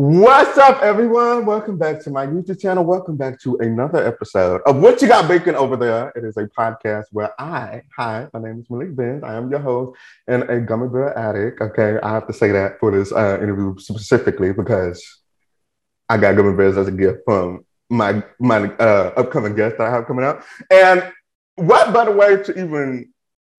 What's up, everyone? Welcome back to my YouTube channel. Welcome back to another episode of What You Got Baking Over There. It is a podcast where I, hi, my name is Malek Binns. I am your host and a gummy bear addict. Okay, I have to say that for this uh, interview specifically because I got gummy bears as a gift from my my uh, upcoming guest that I have coming up. And what better way to even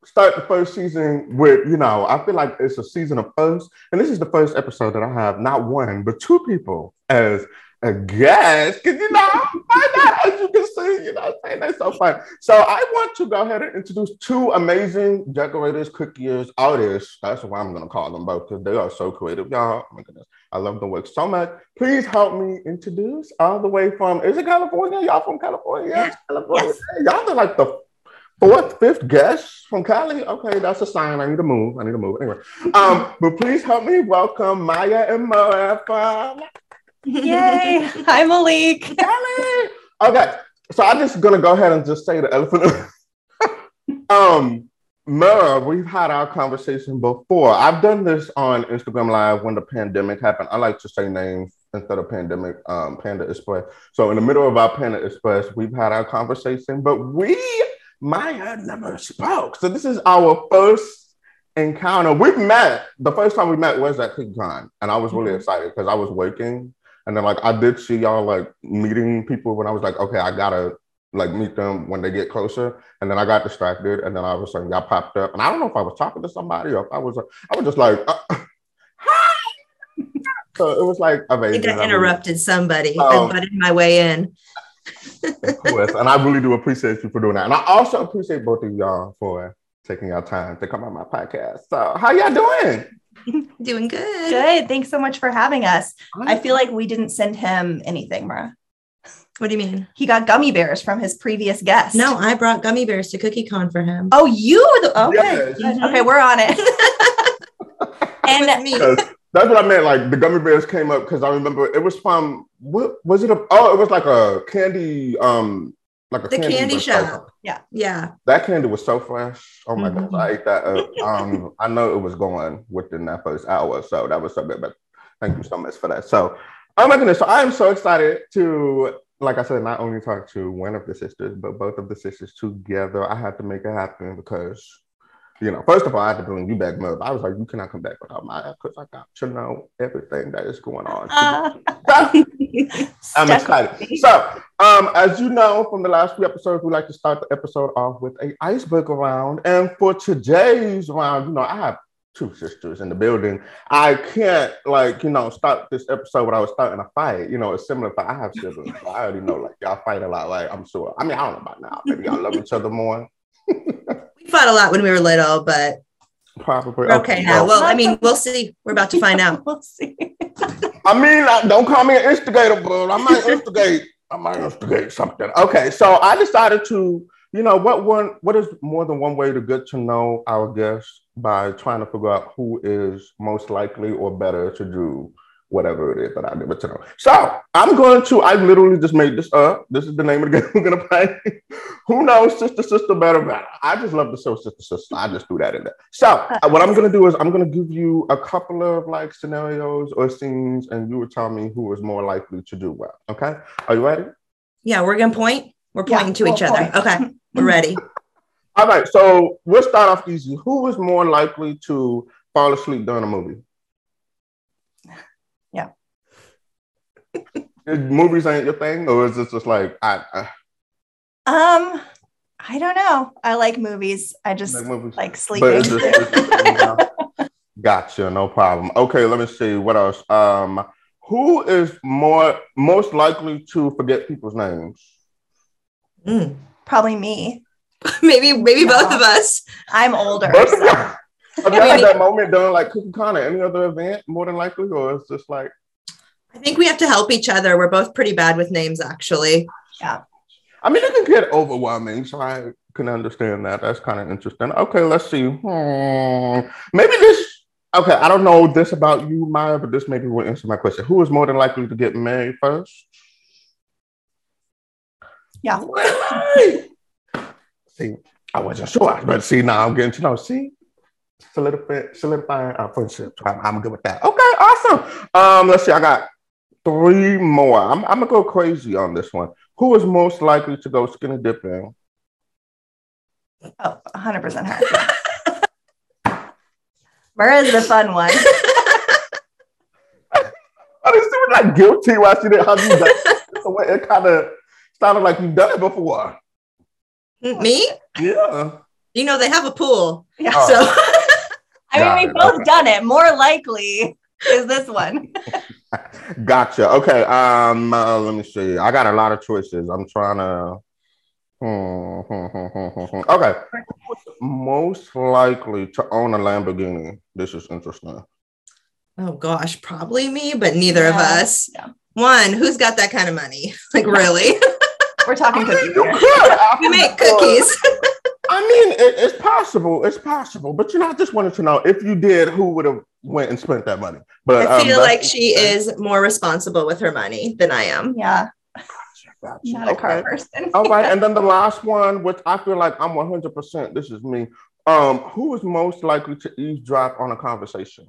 start the first season with, you know, I feel like it's a season of first. And this is the first episode that I have not one, but two people as a guest. Cause you know, out as you can see, you know I'm saying? That's so fun. So I want to go ahead and introduce two amazing decorators, cookiers, artists. That's why I'm gonna call them both because they are so creative, y'all. Oh my goodness. I love the work so much. Please help me introduce all the way from is it California? Y'all from California? Yes, California. Yes. Y'all are like the fourth, fifth guest from Cali. Okay, that's a sign. I need to move. I need to move. Anyway, um, but please help me welcome Maya and Murrah. Yay! Hi, Malek. Cali. Okay, so I'm just gonna go ahead and just say the elephant. um, Murrah, we've had our conversation before. I've done this on Instagram Live when the pandemic happened. I like to say names instead of pandemic, um, Panda Express. So in the middle of our Panda Express, we've had our conversation, but we Maya never spoke. So this is our first encounter. We met. The first time we met was at CookieCon, and I was really mm-hmm. excited because I was working, and then like I did see y'all like meeting people when I was like, okay, I gotta like meet them when they get closer, and then I got distracted, and then all of a sudden y'all popped up, and I don't know if I was talking to somebody or if I was, I was just like. Uh, so it was like amazing. I interrupted somebody. Um, I butted my way in of course. And I really do appreciate you for doing that. And I also appreciate both of y'all for taking your time to come on my podcast. So how y'all doing? doing good. Good. Thanks so much for having us. I feel like we didn't send him anything, Murrah. What do you mean? He got gummy bears from his previous guest. No, I brought gummy bears to Cookie Con for him. Oh, you were the okay. Yes. Mm-hmm. Okay, we're on it. and me. That's what I meant. Like the gummy bears came up because I remember it was from what was it? A, oh, it was like a candy, um, like a the candy, candy shop. Yeah, yeah. That candy was so fresh. Oh my mm-hmm. god, I ate that. Up. Um, I know it was going within that first hour, so that was so good. But thank you so much for that. So, oh my goodness, so I am so excited to, like I said, not only talk to one of the sisters, but both of the sisters together. I had to make it happen because you know, first of all, I had to bring you back, Murrah. I was like, you cannot come back without Maya because I got to know everything that is going on. Uh, I'm excited. So, um, as you know from the last few episodes, we like to start the episode off with a iceberg round. And for today's round, you know, I have two sisters in the building. I can't like, you know, start this episode without starting a fight. You know, it's similar But I have siblings. I already know like y'all fight a lot, like I'm sure. I mean, I don't know about now. Maybe y'all love each other more. fought a lot when we were little, but probably okay, okay now. Well, I mean, we'll see. We're about to find out. we'll see. I mean, don't call me an instigator, bro. I might instigate. I might instigate something. Okay, so I decided to, you know, what one, what is more than one way to get to know our guests by trying to figure out who is most likely or better to do whatever it is that I never tell. So I'm going to, I literally just made this up. This is the name of the game we're going to play. Who knows, sister, sister, better, better. I just love the show, sister, sister. I just threw that in there. So uh, what I'm going to do is I'm going to give you a couple of like scenarios or scenes, and you will tell me who is more likely to do well. Okay. Are you ready? Yeah, we're going to point. We're pointing yeah, to each point. other. Okay. We're ready. All right. So we'll start off easy. Who is more likely to fall asleep during a movie? Movies ain't your thing, or is it just like I, I... Um, I don't know. I like movies. I just like, like sleeping. Just, it's, gotcha, no problem. Okay, let me see what else. Um, who is more most likely to forget people's names? Mm. Probably me. maybe maybe no. both of us. I'm older. So. Have you had that moment during like Cookie Con or any other event more than likely, or it's just like I think we have to help each other. We're both pretty bad with names, actually. Yeah. I mean, it can get overwhelming, so I can understand that. That's kind of interesting. Okay, let's see. Hmm. Maybe this. Okay, I don't know this about you, Maya, but this maybe will answer my question. Who is more than likely to get married first? Yeah. see, I wasn't sure, but see, now I'm getting to know. See, solidifying, solidifying our friendship. I'm, I'm good with that. Okay, awesome. Um, let's see. I got three more. I'm, I'm gonna go crazy on this one. Who is most likely to go skinny dipping? Oh, 100% her. Murrah's the fun one. I just feel like guilty while she didn't have you done it. kind of sounded like you've done it before. Me? Yeah. You know, they have a pool. Yeah. Oh. So I mean, we've both okay. done it. More likely is this one. gotcha. Okay. Um, uh, let me see. I got a lot of choices. I'm trying to. Hmm, hmm, hmm, okay. most likely to own a Lamborghini? This is interesting. Oh gosh, probably me, but neither yeah. of us. Yeah. One, who's got that kind of money? Like really? We're talking cookies. we make cookies. I mean, it, it's possible. It's possible. But you know, I just wanted to know if you did, who would have went and spent that money. But I feel um, like she is more responsible with her money than I am. Yeah. Gotcha. Not a car person. All right. And then the last one, which I feel like I'm 100%, this is me. Um, who is most likely to eavesdrop on a conversation?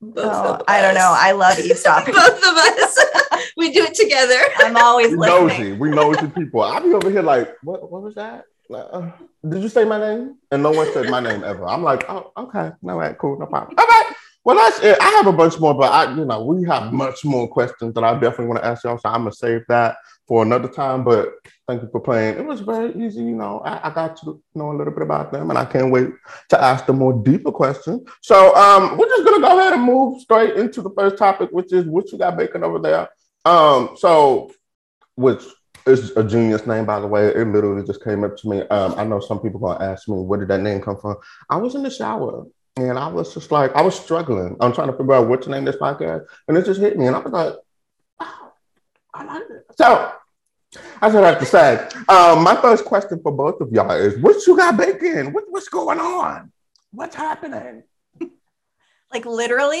Both oh, I don't know. I love eavesdropping. Both of us. we do it together. I'm always we nosy. We nosy people. I'll be over here like, what? What was that? Uh, did you say my name? And no one said my name ever. I'm like, oh, okay, no, right, cool, no problem. All right. Well, that's it. I have a bunch more, but I, you know, we have much more questions that I definitely want to ask y'all. So I'm gonna save that for another time. But thank you for playing. It was very easy. You know, I, I, got to know a little bit about them, and I can't wait to ask them more deeper questions. So um, we're just gonna go ahead and move straight into the first topic, which is what you got baking over there. Um, so which is a genius name, by the way. It literally just came up to me. Um, I know some people gonna ask me where did that name come from. I was in the shower and I was just like, I was struggling. I'm trying to figure out what to name this podcast, and it just hit me, and I was like, wow, I like it. So that's what I have to say. Um, my first question for both of y'all is what you got baking? What, what's going on? What's happening? Like literally?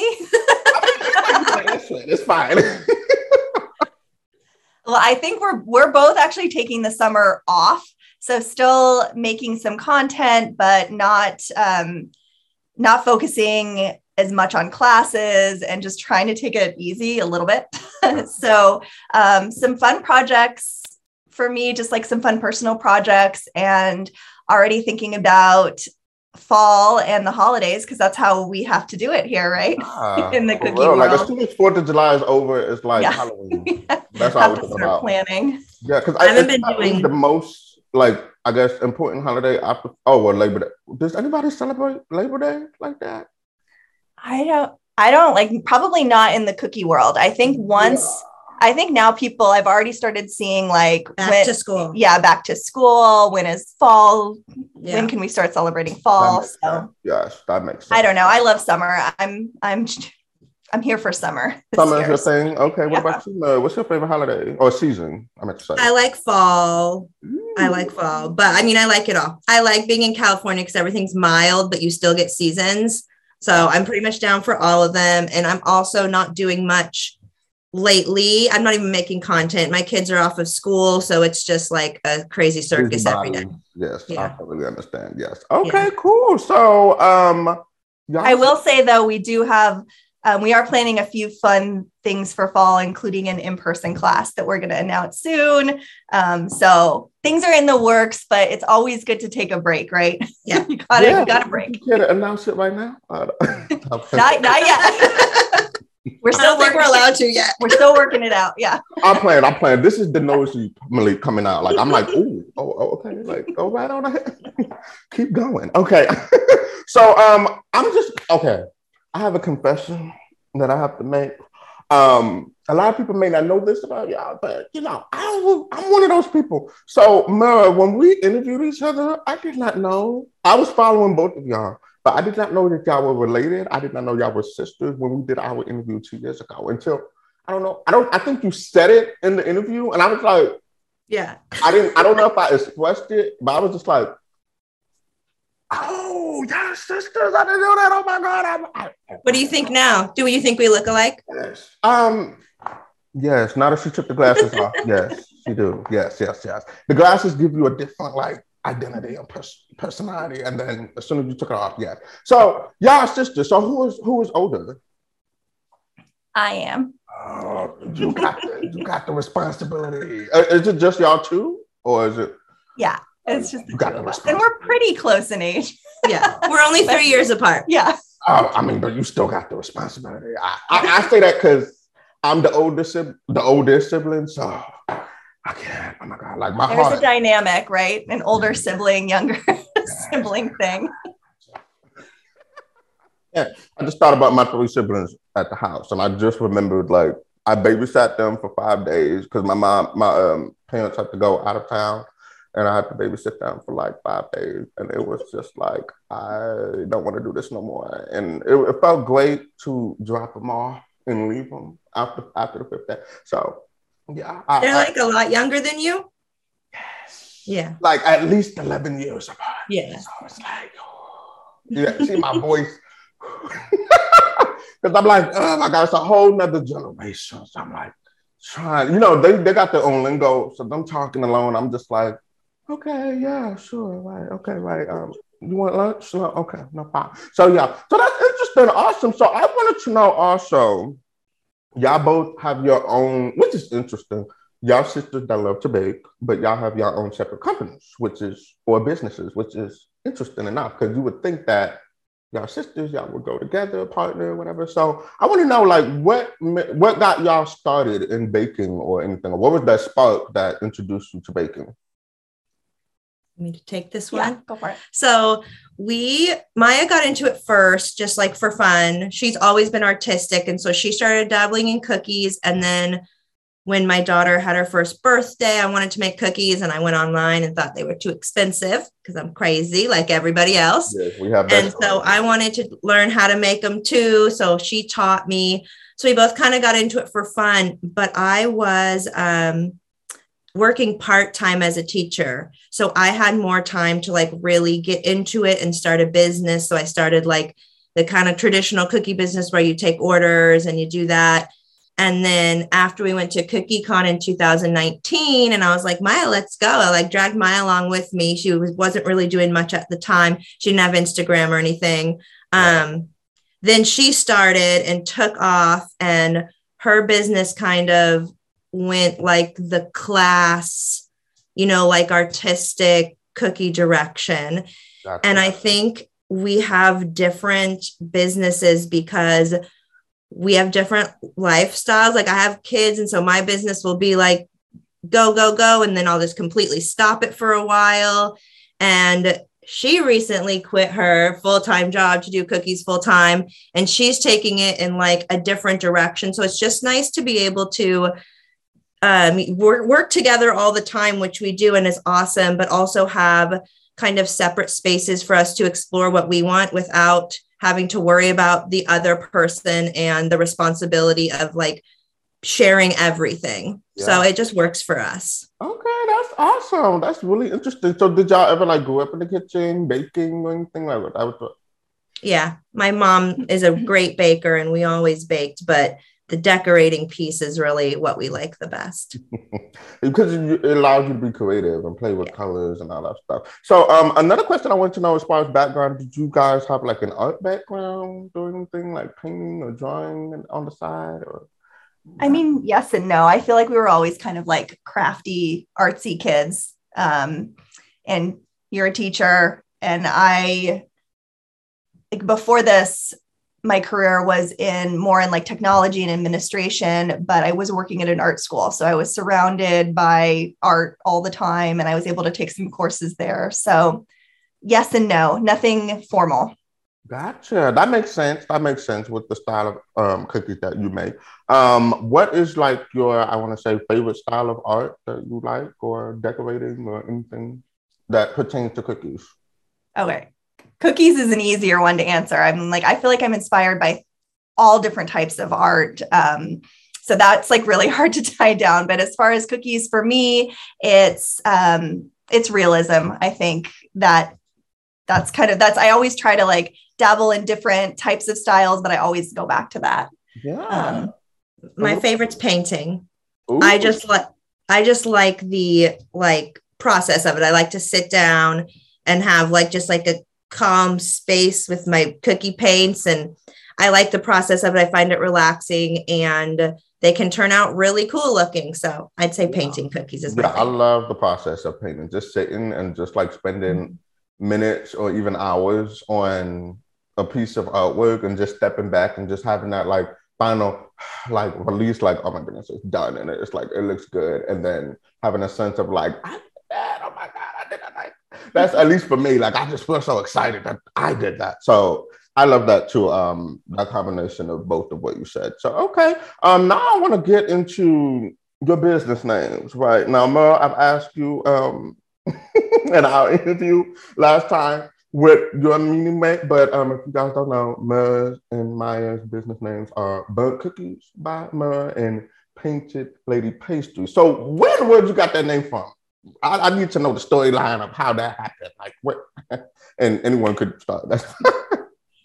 it's fine. well, I think we're we're both actually taking the summer off. So still making some content, but not um, not focusing as much on classes and just trying to take it easy a little bit. so, um, some fun projects for me, just like some fun personal projects, and already thinking about fall and the holidays because that's how we have to do it here, right? Ah, In the cookie world. Like as soon as Fourth of July is over, it's like yeah. Halloween. yeah. That's all we're talking about. Planning. Yeah, because I haven't been doing the most like I guess important holiday after oh well Labor Day. Does anybody celebrate Labor Day like that? I don't I don't like probably not in the cookie world. I think once yeah. I think now people I've already started seeing like back when, to school. Yeah, back to school. When is fall? Yeah. When can we start celebrating fall? So sense. yes, that makes sense. I don't know. I love summer. I'm I'm I'm here for summer. Summer is your thing. Okay. What yeah. about you? What's your favorite holiday or season? I meant to say. I like fall. Ooh. I like fall, but I mean, I like it all. I like being in California because everything's mild, but you still get seasons. So I'm pretty much down for all of them. And I'm also not doing much lately. I'm not even making content. My kids are off of school. So it's just like a crazy circus every day. Yes, yeah. I totally understand. Yes. Okay, yeah. cool. So um I will say though, we do have um, we are planning a few fun things for fall, including an in-person class that we're going to announce soon. Um, so things are in the works, but it's always good to take a break, right? Yeah, you got to yeah, you got to break. You can't announce it right now. not, not yet. We're still I think we're allowed to yet. We're still working it out. Yeah. I'm playing. I'm playing. This is the nosy Malek coming out. Like I'm like, ooh, oh, oh okay. Like go right on ahead. Keep going. Okay. so um, I'm just okay. I have a confession that I have to make. Um, a lot of people may not know this about y'all, but you know, I, am one of those people. So, Murrah, when we interviewed each other, I did not know. I was following both of y'all, but I did not know that y'all were related. I did not know y'all were sisters when we did our interview two years ago. Until I don't know. I don't. I think you said it in the interview, and I was like, "Yeah." I didn't. I don't know if I expressed it, but I was just like, Oh, yeah, sisters. I didn't know that. Oh my God. I'm, I, what do you think now? Do you think we look alike? Yes. Um, yes. Not if she took the glasses off. Yes, she do. Yes, yes, yes. The glasses give you a different like identity and pers- personality. And then as soon as you took it off, yeah. So y'all sisters. So who is who is older? I am. Oh, you got the, you got the responsibility. Uh, is it just y'all two, or is it? Yeah, it's just the You got two the of us. And we're pretty close in age. Yeah. We're only three years apart. Yeah. Oh, I mean, but you still got the responsibility. I, I, I say that because I'm the oldest, the oldest sibling, so I can't. Oh my god, like my There's heart. a dynamic, right? An older sibling, younger sibling thing. Yeah, I just thought about my three siblings at the house, and I just remembered like I babysat them for five days because my mom, my um, parents had to go out of town, and I had to babysit them for like five days, and it was just like I don't want to do this no more, and it, it felt great to drop them off and leave them after after the fifth day. So yeah, I, They're I- like a lot younger than you. Yes. Yeah. like at least eleven years apart. Yeah. So it's like, yeah, see my voice. Because I'm like, oh my God, it's a whole nother generation. So I'm like, trying, you know, they, they got their own lingo. So them talking alone, I'm just like, okay, yeah, sure, right, okay, right. Um, you want lunch? No, okay, no problem. So yeah, so that's interesting, awesome. So I wanted to know also, y'all both have your own, which is interesting. Y'all sisters that love to bake, but y'all have your own separate companies, which is or businesses, which is interesting enough because you would think that y'all sisters, y'all would go together, partner, whatever. So I want to know, like, what what got y'all started in baking or anything? What was that spark that introduced you to baking? Me to take this one. Yeah, go for it. So we Maya got into it first, just like for fun. She's always been artistic, and so she started dabbling in cookies. And then when my daughter had her first birthday, I wanted to make cookies, and I went online and thought they were too expensive because I'm crazy, like everybody else. Yes, we have that. And so I wanted to learn how to make them too. So she taught me. So we both kind of got into it for fun. But I was um, working part time as a teacher. So I had more time to like really get into it and start a business. So I started like the kind of traditional cookie business where you take orders and you do that. And then after we went to CookieCon in 2019, and I was like, Maya, let's go. I like dragged Maya along with me. She was, wasn't really doing much at the time. She didn't have Instagram or anything. Um, then she started and took off, and her business kind of went like the class, you know, like artistic cookie direction. And I think we have different businesses because we have different lifestyles. Like I have kids, and so my business will be like go, go, go. And then I'll just completely stop it for a while. And she recently quit her full time job to do cookies full time, and she's taking it in like a different direction. So it's just nice to be able to um, work, work together all the time, which we do and is awesome, but also have kind of separate spaces for us to explore what we want without having to worry about the other person and the responsibility of like sharing everything. So it just works for us. Okay, that's awesome. That's really interesting. So did y'all ever like grow up in the kitchen, baking or anything like that? I Yeah. My mom is a great baker and we always baked, but the decorating piece is really what we like the best. because it it allows you to be creative and play with colors and all that stuff. So, um, another question I want to know as far as background, did you guys have like an art background, do anything like painting or drawing on the side, or? I mean, yes and no. I feel like we were always kind of like crafty, artsy kids. Um, and you're a teacher, and I, like before this, my career was in more in like technology and administration, but I was working at an art school. So I was surrounded by art all the time, and I was able to take some courses there. So, yes and no, nothing formal. Gotcha. That makes sense. That makes sense with the style of um, cookies that you make. Um, what is like your, I want to say, favorite style of art that you like, or decorating, or anything that pertains to cookies? Okay. Cookies is an easier one to answer. I'm like, I feel like I'm inspired by all different types of art. Um, so that's like really hard to tie down. But as far as cookies, for me, it's um, it's realism. I think that that's kind of that's I always try to like dabble in different types of styles, but I always go back to that. Yeah. Um, My Ooh. favorite's painting. Ooh. I just like I just like the like process of it. I like to sit down and have like just like a calm space with my cookie paints and I like the process of it. I find it relaxing and they can turn out really cool looking. So I'd say painting cookies is yeah, I love the process of painting, just sitting and just like spending minutes or even hours on a piece of artwork and just stepping back and just having that like final like release, like, oh my goodness, it's done. And it's like it looks good. And then having a sense of like, I did that. Oh my God, I did that. Like, that's at least for me. Like I just feel so excited that I did that. So I love that too. Um, that combination of both of what you said. So okay. Um, now I want to get into your business names. Right now, Mer, I've asked you um in our interview last time what your meaning mate, but um, if you guys don't know, Mer and Maya's business names are Burnt Cookies by Mer and Painted Lady Pastry. So where the world you got that name from? I, I need to know the storyline of how that happened. Like what? and anyone could start. That's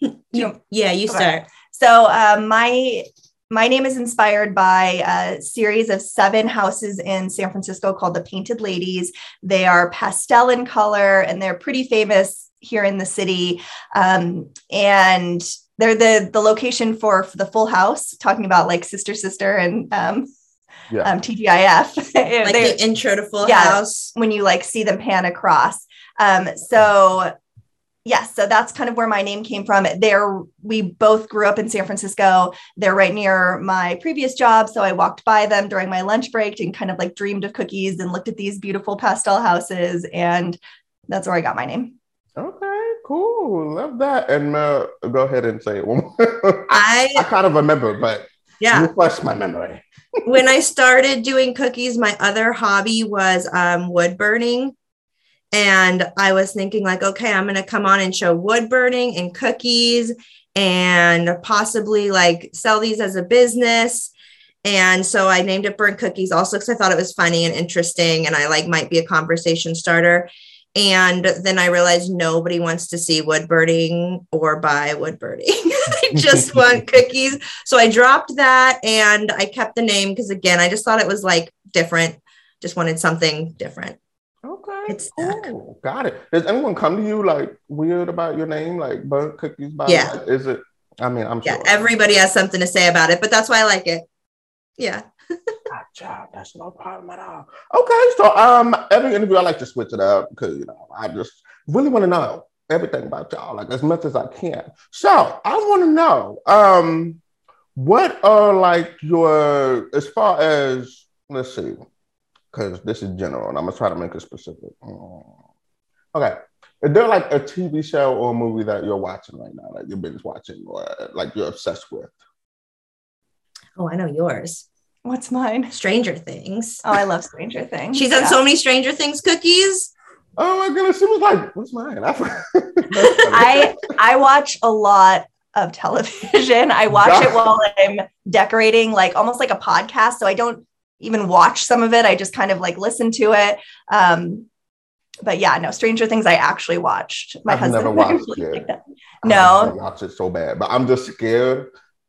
you, yeah, you okay. start. So um, my my name is inspired by a series of seven houses in San Francisco called the Painted Ladies. They are pastel in color and they're pretty famous here in the city. Um, and they're the the location for, for the Full House, talking about like Sister Sister and um, yeah. um, TGIF. like the intro to Full yeah, House. When you like see them pan across. Um, so yes, so that's kind of where my name came from. There, we both grew up in San Francisco. They're right near my previous job. So I walked by them during my lunch break and kind of like dreamed of cookies and looked at these beautiful pastel houses. And that's where I got my name. Okay, cool. Love that. And uh, go ahead and say it one more. I, I kind of remember, but yeah, refresh my memory. when I started doing cookies, my other hobby was um, wood burning. And I was thinking, like, okay, I'm going to come on and show wood burning and cookies and possibly like sell these as a business. And so I named it Burn Cookies also because I thought it was funny and interesting and I like might be a conversation starter. And then I realized nobody wants to see wood burning or buy wood burning. they just want cookies. So I dropped that and I kept the name because, again, I just thought it was like different, just wanted something different. Okay. It's cool. Got it. Does anyone come to you like weird about your name, like burnt cookies? By yeah. Is it? I mean, I'm yeah. Sure. Everybody has something to say about it, but that's why I like it. Yeah. Gotcha. That's no problem at all. Okay, so um, every interview I like to switch it up because you know I just really want to know everything about y'all, like as much as I can. So I want to know um, what are like your as far as let's see because this is general and I'm gonna try to make it specific. Mm. Okay. Is there like a TV show or a movie that you're watching right now, that you've been watching or like you're obsessed with? Oh, I know yours. What's mine? Stranger Things. Oh, I love Stranger Things. She's done so many Stranger Things cookies. Oh my goodness, she was like, "What's mine?" I I watch a lot of television. I watch it while I'm decorating, like almost like a podcast. So I don't even watch some of it. I just kind of like listen to it. Um, but yeah, no, Stranger Things I actually watched. My I've husband never watched it. Like no, I watch it so bad, but I'm just scared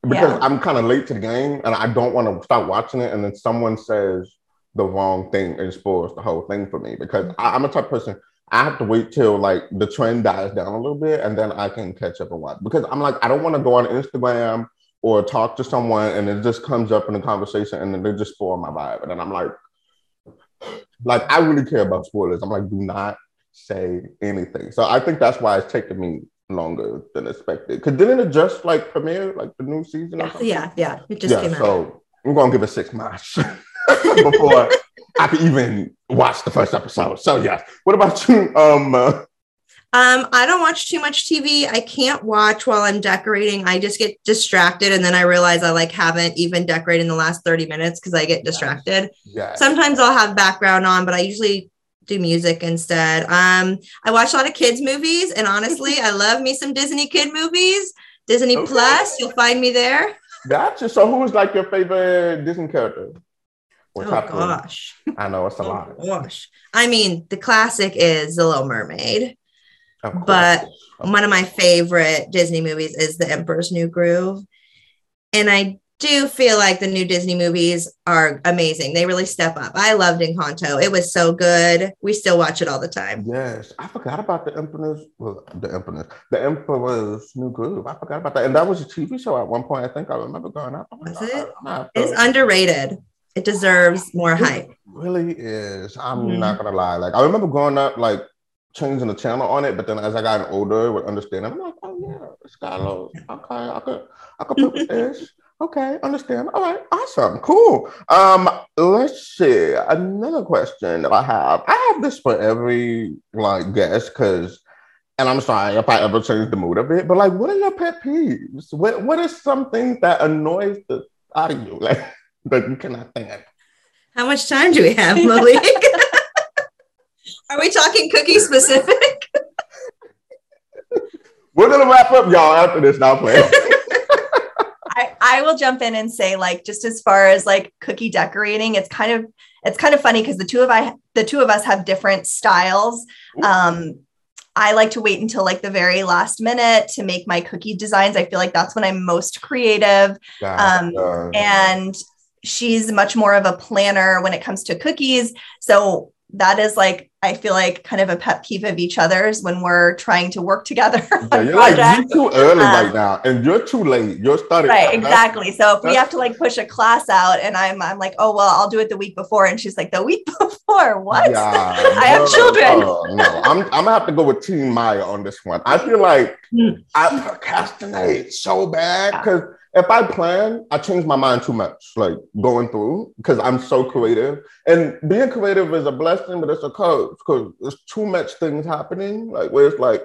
because yeah. I'm kind of late to the game and I don't want to start watching it. And then someone says the wrong thing and spoils the whole thing for me because I, am a type person. I have to wait till like the trend dies down a little bit and then I can catch up and watch because I'm like I don't want to go on Instagram or talk to someone and it just comes up in a conversation and then they just spoil my vibe. And then I'm like, like I really care about spoilers. I'm like, do not say anything. So I think that's why it's taken me longer than expected. Cause didn't it just like premiere like the new season? Yeah, yeah, yeah. It just yeah, came so out. So I'm gonna give it six months before I could even watch the first episode. So yeah. What about you? Um uh, um, I don't watch too much TV. I can't watch while I'm decorating. I just get distracted and then I realize I like haven't even decorated in the last 30 minutes because I get distracted. Yes. Sometimes I'll have background on, but I usually do music instead. Um, I watch a lot of kids movies and honestly, I love me some Disney kid movies. Disney okay. Plus, you'll find me there. Gotcha. So who's like your favorite Disney character? oh gosh. I know it's a oh, lot. Gosh. I mean, the classic is The Little Mermaid. But one of my favorite Disney movies is The Emperor's New Groove. And I do feel like the new Disney movies are amazing. They really step up. I loved Encanto. It was so good. We still watch it all the time. Yes, I forgot about the Emperor's, well, the Emperor's, the Emperor's New Groove. I forgot about that, and that was a TV show at one point. I think I remember growing up. Was it? It's underrated. It deserves more hype. It really is. I'm mm-hmm. not gonna lie. Like I remember growing up, like changing the channel on it, but then as I got older with understanding, I'm like, oh yeah, it's got a little okay, I could I could put with this. Okay, understand. All right, awesome, cool. Um, let's see. Another question that I have. I have this for every like guest because, and I'm sorry if I ever change the mood of it, but like, what are your pet peeves? What What is something that annoys the out of you, like that you cannot stand? How much time do we have, Malek? are we talking cookie specific? We're gonna wrap up, y'all, after this. Now, play. I, will jump in and say like just as far as like cookie decorating it's kind of it's kind of funny because the two of I the two of us have different styles um I like to wait until like the very last minute to make my cookie designs. I feel like that's when I'm most creative. Um, and she's much more of a planner when it comes to cookies. So that is like I feel like kind of a pet peeve of each other's when we're trying to work together. Yeah, you're like you're too early um, right now, and you're too late. You're starting right, exactly. So if we have to like push a class out, and I'm I'm like, oh well, I'll do it the week before, and she's like, the week before, what? Yeah, I have children. Uh, no, I'm I'm gonna have to go with Team Maya on this one. I feel like hmm. I procrastinate so bad because if I plan, I change my mind too much, like going through, because I'm so creative. And being creative is a blessing, but it's a curse because there's too much things happening. Like where it's like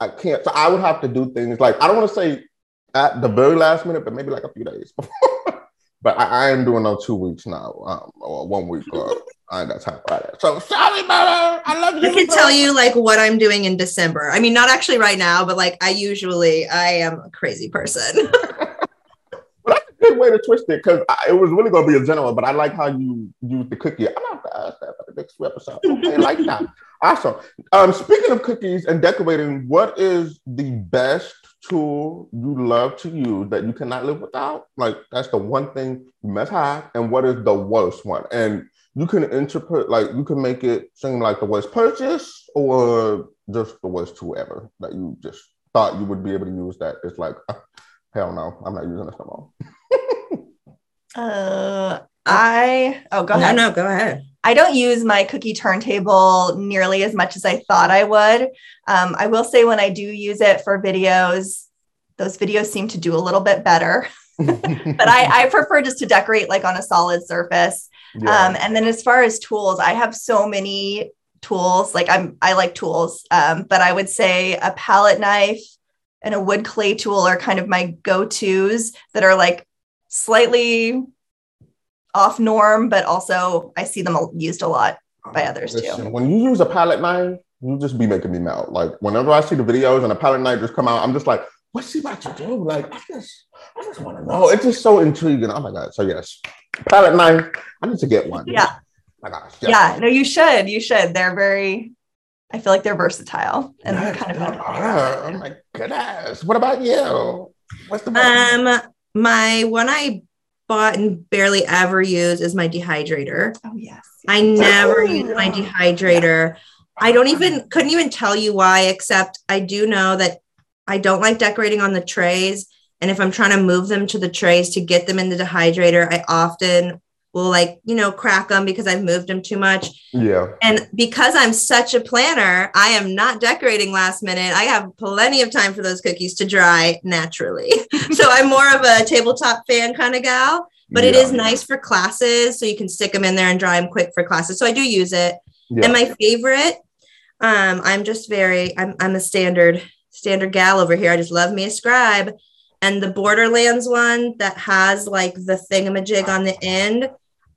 I can't. So I would have to do things like I don't want to say at the very last minute, but maybe like a few days before. but I, I, am doing those two weeks now, um, or one week. Or, I ain't got time for that. So sorry, Murrah. I love you. I can tell you like what I'm doing in December. I mean, not actually right now, but like I usually I am a crazy person. way to twist it because it was really going to be a general, but I like how you use the cookie. I'm not to ask that for the next episode. Okay, like that. Awesome. Um, speaking of cookies and decorating, what is the best tool you love to use that you cannot live without? Like that's the one thing you must have, and what is the worst one? And you can interpret like you can make it seem like the worst purchase or just the worst tool ever that you just thought you would be able to use that. It's like, uh, hell no, I'm not using this no more. Uh, I oh go ahead. No, no, go ahead. I don't use my cookie turntable nearly as much as I thought I would. Um, I will say when I do use it for videos, those videos seem to do a little bit better. but I, I prefer just to decorate like on a solid surface. Yeah. Um, and then as far as tools, I have so many tools. Like I'm I like tools, um, but I would say a palette knife and a wood clay tool are kind of my go-tos that are like slightly off norm, but also I see them used a lot by others Listen, too. When you use a palette knife, you just be making me melt. Like whenever I see the videos and a palette knife just come out, I'm just like, what's he about to do? Like I just, I just want to know. It's just so intriguing. Oh my god! So yes, palette knife. I need to get one. Yeah. my gosh. Yeah. yeah. No, you should. You should. They're very. I feel like they're versatile and yes, they're kind of. Are. Oh my goodness! What about you? What's the um? My one I bought and barely ever use is my dehydrator. Oh yes. I never use my dehydrator. I don't even couldn't even tell you why, except I do know that I don't like decorating on the trays. And if I'm trying to move them to the trays to get them in the dehydrator, I often will like you know crack them because I've moved them too much. Yeah. And because I'm such a planner, I am not decorating last minute. I have plenty of time for those cookies to dry naturally. so I'm more of a tabletop fan kind of gal, but yeah. it is nice for classes so you can stick them in there and dry them quick for classes. So I do use it. Yeah. And my favorite um I'm just very I'm I'm a standard standard gal over here. I just love me a scribe. And the Borderlands one that has like the thingamajig on the end,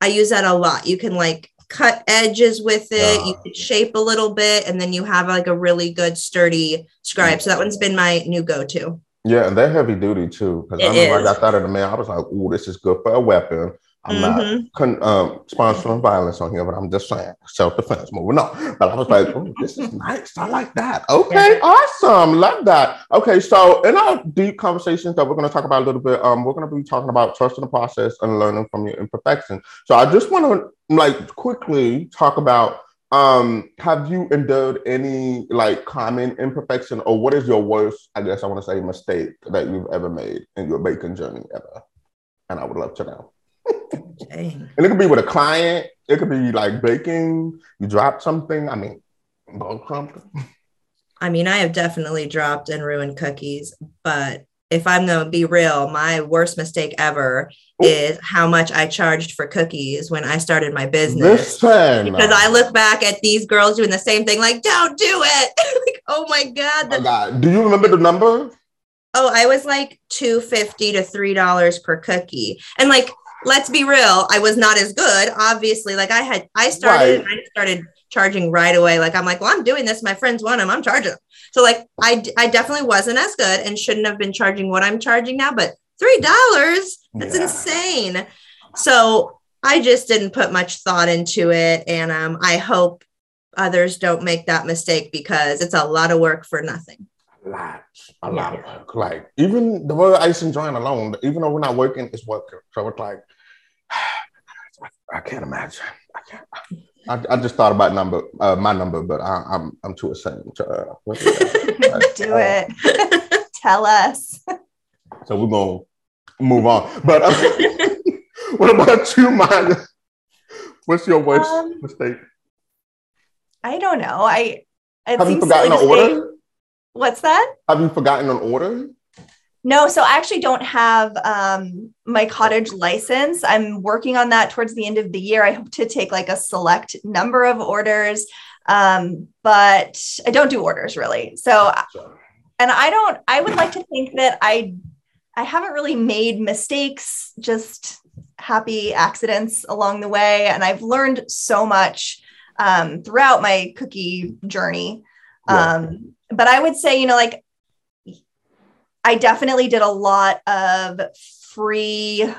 I use that a lot. You can like cut edges with it, uh, you can shape a little bit, and then you have like a really good sturdy scribe. So that one's been my new go-to. Yeah, and they're heavy duty too. Because I remember is. I got that in the mail. I was like, "Oh, this is good for a weapon." I'm mm-hmm. not con- um, sponsoring violence on here, but I'm just saying self defense. Moving on. But I was like, oh, this is nice. I like that. Okay, yeah. awesome. Love that. Okay, so in our deep conversations that we're going to talk about a little bit, um, we're going to be talking about trusting the process and learning from your imperfections. So I just want to like quickly talk about um have you endured any like common imperfection or what is your worst i guess i want to say mistake that you've ever made in your baking journey ever and i would love to know Dang. And it could be with a client. It could be like baking. You drop something. I mean, something. I mean, I have definitely dropped and ruined cookies, but if I'm going to be real, my worst mistake ever Ooh. is how much I charged for cookies when I started my business. Listen. Because I look back at these girls doing the same thing, like, don't do it. like, oh my God. Oh God. Do you remember the number? Oh, I was like 250 to $3 per cookie. And like, let's be real, I was not as good. Obviously, like I had, I started, right. I started charging right away. Like I'm like, well, I'm doing this. My friends want them. I'm charging them. So like, I, I definitely wasn't as good and shouldn't have been charging what I'm charging now. But three dollars, that's yeah. insane. So I just didn't put much thought into it, and um, I hope others don't make that mistake because it's a lot of work for nothing a lot, a lot of work. Like even the word icing joint alone, even though we're not working, it's working. So it's like I can't imagine. I can't. I, I just thought about number, uh, my number, but I, am I'm, I'm too ashamed to uh, do uh, it. Tell us. So we're gonna move on. But uh, what about you, Maya? What's your worst um, mistake? I don't know. I have you forgotten an order? What's that? Have you forgotten an order? No, so I actually don't have um, my cottage license. I'm working on that towards the end of the year. I hope to take like a select number of orders, um, but I don't do orders really. So, and I don't. I would like to think that I, I haven't really made mistakes, just happy accidents along the way, and I've learned so much um, throughout my cookie journey. Yeah. Um, but I would say, you know, like I definitely did a lot of free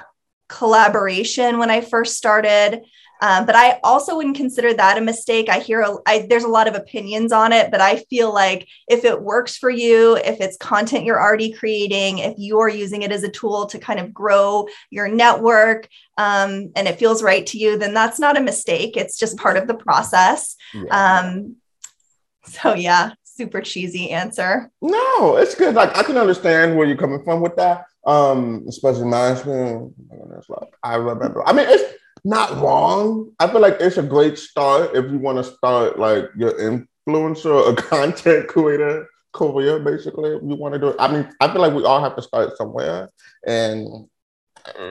collaboration when I first started. Um, but I also wouldn't consider that a mistake. I hear a, I, there's a lot of opinions on it, but I feel like if it works for you, if it's content you're already creating, if you're using it as a tool to kind of grow your network um, and it feels right to you, then that's not a mistake. It's just part of the process. Yeah. Um, so, yeah, super cheesy answer. No, it's good. Like I can understand where you're coming from with that. Um, especially management. Like I remember. I mean, it's not wrong. I feel like it's a great start if you want to start like your influencer or content creator career. Basically, if you want to do it. I mean, I feel like we all have to start somewhere, and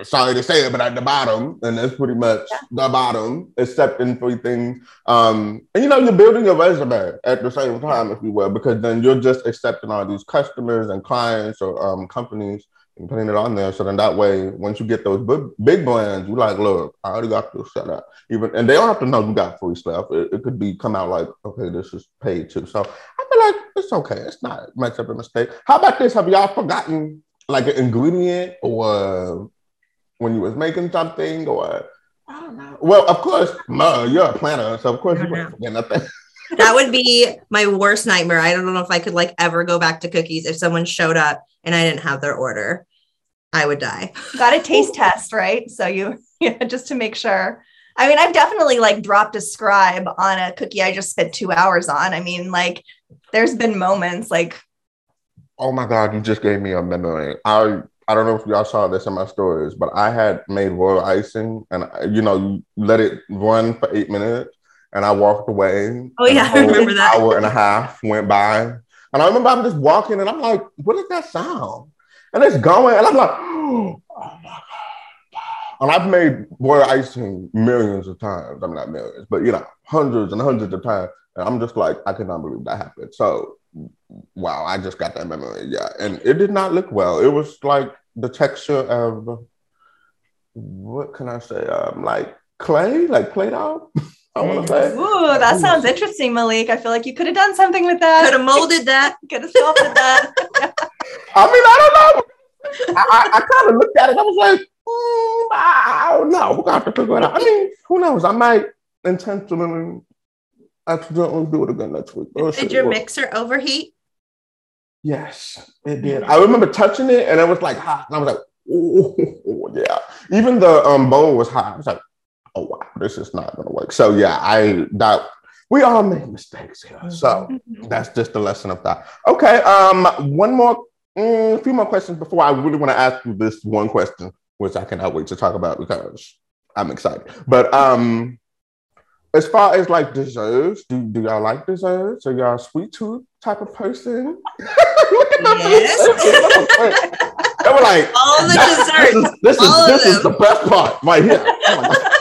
sorry to say it, but at the bottom, and that's pretty much yeah. the bottom, except in three things. Um, and you know, you're building your resume at the same time, if you will, because then you're just accepting all these customers and clients or um, companies and putting it on there. So then that way, once you get those big, big brands, you like, look, I already got this set up. Even and they don't have to know you got free stuff. It, it could be come out like, okay, this is paid too. So I feel like it's okay. It's not much of a mistake. How about this? Have y'all forgotten like an ingredient or when you was making something or I don't know. Well, of course, Ma, you're a planner, so of course you wouldn't forget nothing. that would be my worst nightmare. I don't know if I could like ever go back to cookies if someone showed up and I didn't have their order. I would die. Got a taste test, right? So you yeah, just to make sure. I mean, I've definitely like dropped a scribe on a cookie I just spent two hours on. I mean, like there's been moments like Oh my God, you just gave me a memory. I I don't know if y'all saw this in my stories, but I had made royal icing and you know, let it run for eight minutes and I walked away. Oh yeah, I remember that. Hour and a half went by. And I remember I'm just walking and I'm like, what is that sound? And it's going, and I'm like, oh my God. And I've made royal icing millions of times. I'm not millions, but you know, hundreds and hundreds of times. And I'm just like, I cannot believe that happened. So wow, I just got that memory. Yeah. And it did not look well. It was like the texture of what can I say? Um, like clay, like Play Doh. I want to say. Ooh, that sounds interesting, Malek. I feel like you could have done something with that. Could have molded that. could have sculpted that. I mean, I don't know. I, I, I kind of looked at it. I was like, mm, I don't know. We got to figure it out. I mean, who knows? I might intentionally accidentally do it again next week. We'll Did your mixer overheat? Yes, it did. I remember touching it and it was like hot. And I was like, oh, yeah. Even the um, bowl was hot. I was like, oh, wow, this is not going to work. So, yeah, I that we all make mistakes here. So, that's just the lesson of that. Okay, um, one more, mm, a few more questions before I really want to ask you this one question, which I cannot wait to talk about because I'm excited. But um, as far as like desserts, do, do y'all like desserts? Are y'all a sweet tooth type of person? Look at them. Yes. They were like, All the desserts. This is this all is, this is the best part right here. Oh.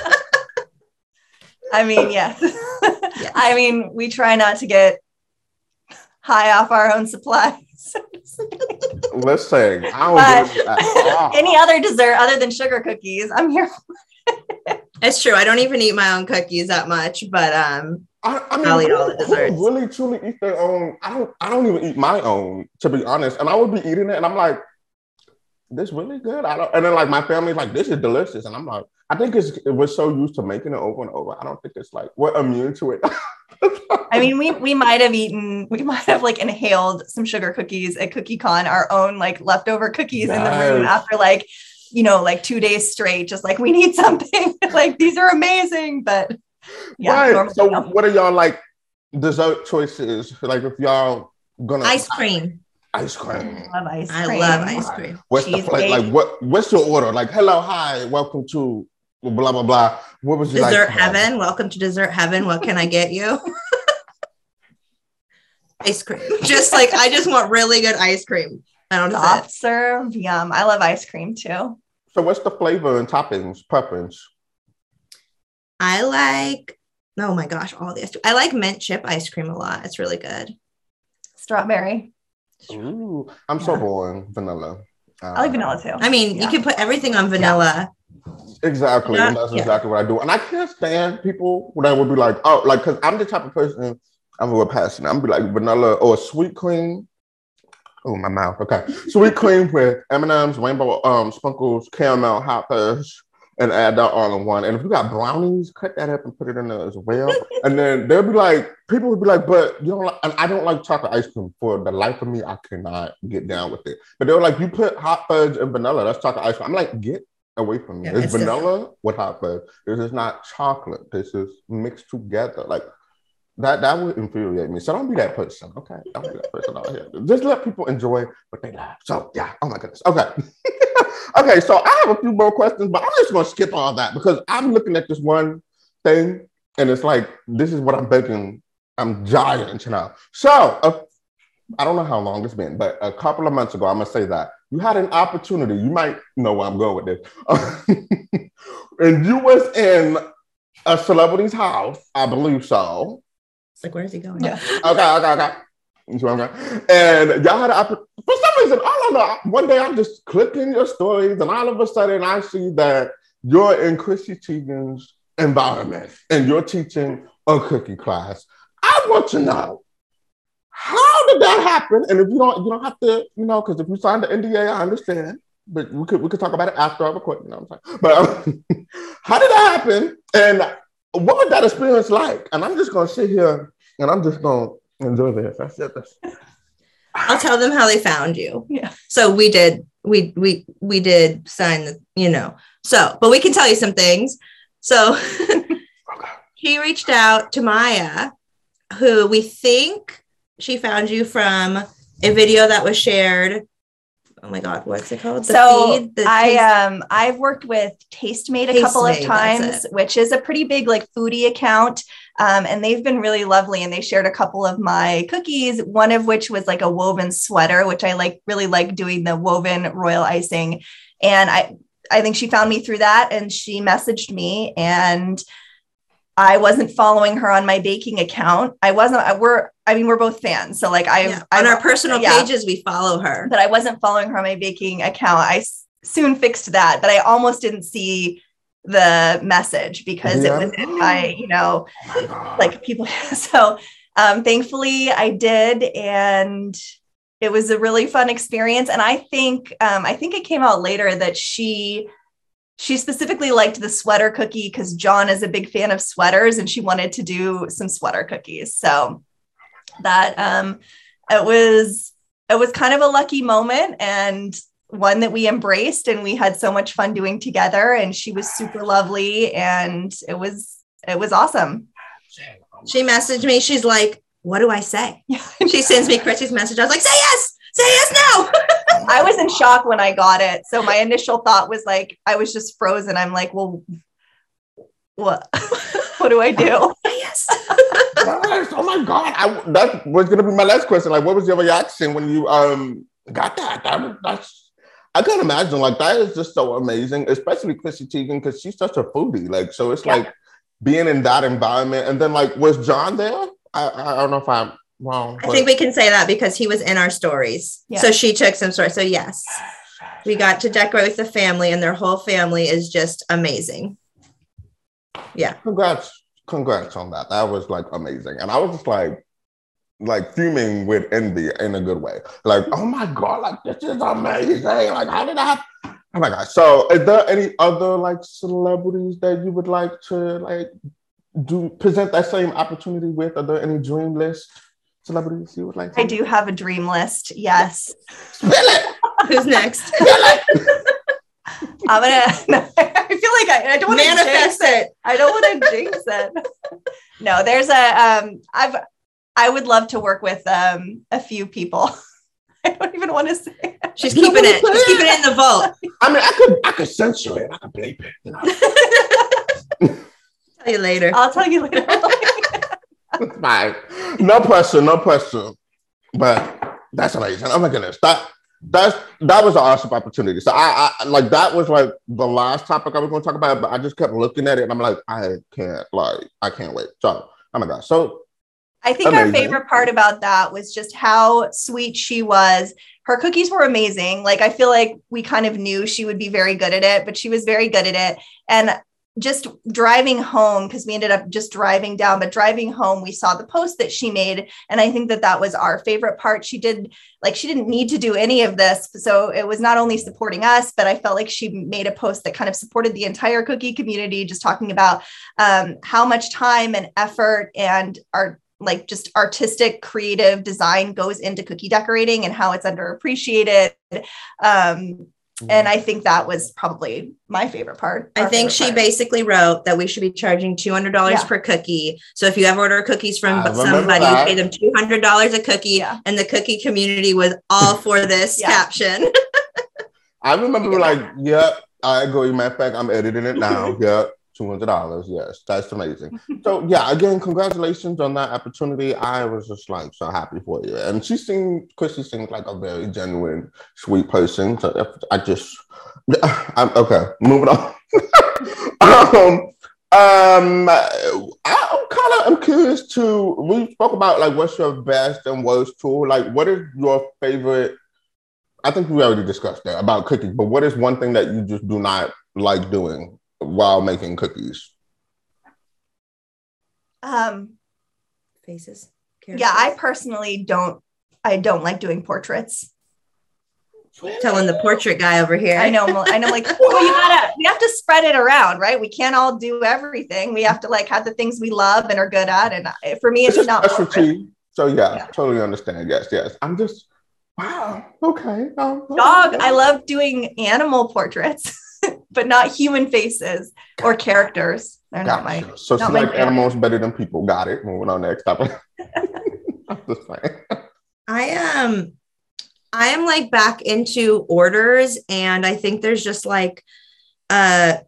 I mean, yes. I mean, we try not to get high off our own supplies. Listen, I don't do that at. Any other dessert other than sugar cookies, I'm here. It's true. I don't even eat my own cookies that much, but um, I, I mean, I'll eat all who- the desserts. really truly eat their own. I don't. I don't even eat my own, to be honest. And I would be eating it, and I'm like, "This really good." I don't. And then like my family's like, "This is delicious," and I'm like, I think it's we're so used to making it over and over. I don't think it's like we're immune to it. I mean, we we might have eaten, we might have like inhaled some sugar cookies at CookieCon, our own like leftover cookies in the room after like, you know, like two days straight, just like we need something. like these are amazing, but yeah. right. So, no. what are y'all like dessert choices? Like, if y'all gonna ice cream. ice cream. I love ice I cream. love ice cream. What's the Cheesecake. flavor? Like, what? What's your order? Like, hello, hi, welcome to blah blah blah. What was you like? Dessert heaven. Welcome to dessert heaven. What can I get you? ice cream. Just like I just want really good ice cream. I don't know. Soft serve, yum. I love ice cream too. So, what's the flavor and toppings preference? I like. Oh my gosh, all the. I like mint chip ice cream a lot. It's really good. Strawberry. Ooh, I'm so boring. Vanilla. Uh, I like vanilla too. I mean, Yeah. you can put everything on vanilla. Exactly, Yeah, and that's yeah. exactly what I do. And I can't stand people that would be like, oh, like, because I'm the type of person I'm a little passionate. I'm be like vanilla or sweet cream. Oh, my mouth. Okay, sweet cream with M and M's, rainbow um sprinkles, caramel, hot fudge, and add that all in one. And if you got brownies, cut that up and put it in there as well. and then they'll be like, people would be like, but you don't like, and I don't like chocolate ice cream. For the life of me, I cannot get down with it. But they're like, you put hot fudge and vanilla, that's chocolate ice cream. I'm like, get away from me. Yeah, it's it's vanilla with hot fudge. This is not chocolate. This is mixed together. Like that that would infuriate me. So don't be that person. Okay. Don't be that person out here. Just let people enjoy what they love. So yeah. Oh my goodness. Okay. okay. So I have a few more questions, but I'm just gonna skip all that because I'm looking at this one thing and it's like this is what I'm thinking. I'm giant now. So uh, I don't know how long it's been, but a couple of months ago, I'm gonna say that you had an opportunity. You might know where I'm going with this. and you was in a celebrity's house, I believe so. It's like, where's he going? Yeah. Okay, okay, okay. You see I'm saying? And y'all had an opportunity. For some reason, I don't know. One day I'm just clicking your stories, and all of a sudden I see that you're in Chrissy Teigen's environment and you're teaching a cooking class. I want to know how did that happen? And if you don't, you don't have to, you know, because if you signed the NDA, I understand. But we could we could talk about it after I record. You know what I'm saying? But um, how did that happen? And what was that experience like? And I'm just gonna sit here and I'm just gonna enjoy this. That's it. That's, I'll tell them how they found you. Yeah. So we did, we we we did sign the, you know. So, but we can tell you some things. So he reached out to Maya, who we think she found you from a video that was shared. Oh my God, what's it called? The so feed? The I taste- um I've worked with Tastemade a couple of times, which is a pretty big like foodie account. Um, and they've been really lovely and they shared a couple of my cookies, one of which was like a woven sweater, which I like really like doing the woven royal icing. And I I think she found me through that and she messaged me and I wasn't following her on my baking account. I wasn't I we're I mean we're both fans. So like I've yeah. I've- on our personal yeah pages, we follow her. but I wasn't following her on my baking account. I s- soon fixed that, but I almost didn't see the message because Yeah. it was in my, you know, oh my like people. So um, thankfully I did, and it was a really fun experience. And I think um, I think it came out later that she she specifically liked the sweater cookie because John is a big fan of sweaters and she wanted to do some sweater cookies. So that um it was it was kind of a lucky moment and one that we embraced and we had so much fun doing together and she was super lovely and it was it was awesome. She messaged me. She's like, "What do I say?" she sends me Chrissy's message. I was like, "Say yes, say yes now." I was in shock when I got it. So my initial thought was like, I was just frozen. I'm like, well, what? what do I do? yes. Yes, Oh my god, I, that was gonna be my last question. Like, what was your reaction when you um got that? that that's I can't imagine. Like, that is just so amazing, especially Chrissy Teigen because she's such a foodie. Like, so it's Yeah. like being in that environment, and then like, was John there? I I don't know if I'm wrong. I think we can say that because he was in our stories. Yeah. So she took some stories. So yes, we got to decorate with the family, and their whole family is just amazing. Yeah. congrats, congrats on that. That was like amazing, and I was just like, like fuming with envy in a good way. Like, oh my god, like this is amazing. Like, how did I? Oh my god. So, is there any other like celebrities that you would like to like do present that same opportunity with? Are there any dream list celebrities you would like? To I do have a dream list. Yes. Who's next? I'm gonna I feel like I, I don't want to Manifest it. I don't want to jinx it. No, there's a um I've I would love to work with um a few people. I don't even want to say it. She's keeping it. She's keeping it in the vault. I mean, I could I could censor it. I could bleep it. You know? Tell you later. I'll tell you later. It's fine. No pressure, no pressure. But that's amazing. Oh my goodness. That that's that was an awesome opportunity. So I, I like that was like the last topic I was going to talk about, but I just kept looking at it and I'm like, I can't like I can't wait. So oh my gosh. So I think our favorite part about that was just how sweet she was. Her cookies were amazing. Like I feel like we kind of knew she would be very good at it, but she was very good at it. And just driving home because we ended up just driving down but driving home we saw the post that she made and i think that that was our favorite part she did like she didn't need to do any of this so it was not only supporting us but i felt like she made a post that kind of supported the entire cookie community just talking about um, how much time and effort and our like just artistic creative design goes into cookie decorating and how it's underappreciated um, and I think that was probably my favorite part. I think she part. basically wrote that we should be charging two hundred dollars yeah. per cookie. So if you ever order cookies from I somebody, you pay them two hundred dollars a cookie, yeah. and the cookie community was all for this caption. I remember like, yep, yeah, I agree. Matter of fact, I'm editing it now. Yep. $200. Yes, that's amazing. so, yeah, again, congratulations on that opportunity. I was just like so happy for you. And she seemed, Chrissy seemed like a very genuine, sweet person. So, if I just, I'm, okay, moving on. um, um, I, am kind of I'm curious to. We spoke about like what's your best and worst tool. Like, what is your favorite? I think we already discussed that about cooking, but what is one thing that you just do not like doing? While making cookies? Um, Faces. yeah, I personally don't. I don't like doing portraits. telling the portrait guy over here. I know. I know. Like, well, you gotta. We have to spread it around, right? We can't all do everything. We have to like have the things we love and are good at. And for me, it's, It's a not. portrait. specialty. So yeah, Yeah. totally understand. Yes, yes. I'm just wow. Okay. Um, Dog. I love doing animal portraits, but not human faces or characters. They're not my. So not she my like animals better than people. Got it. Moving on next topic. I'm just. I am I am like back into orders and I think there's just like uh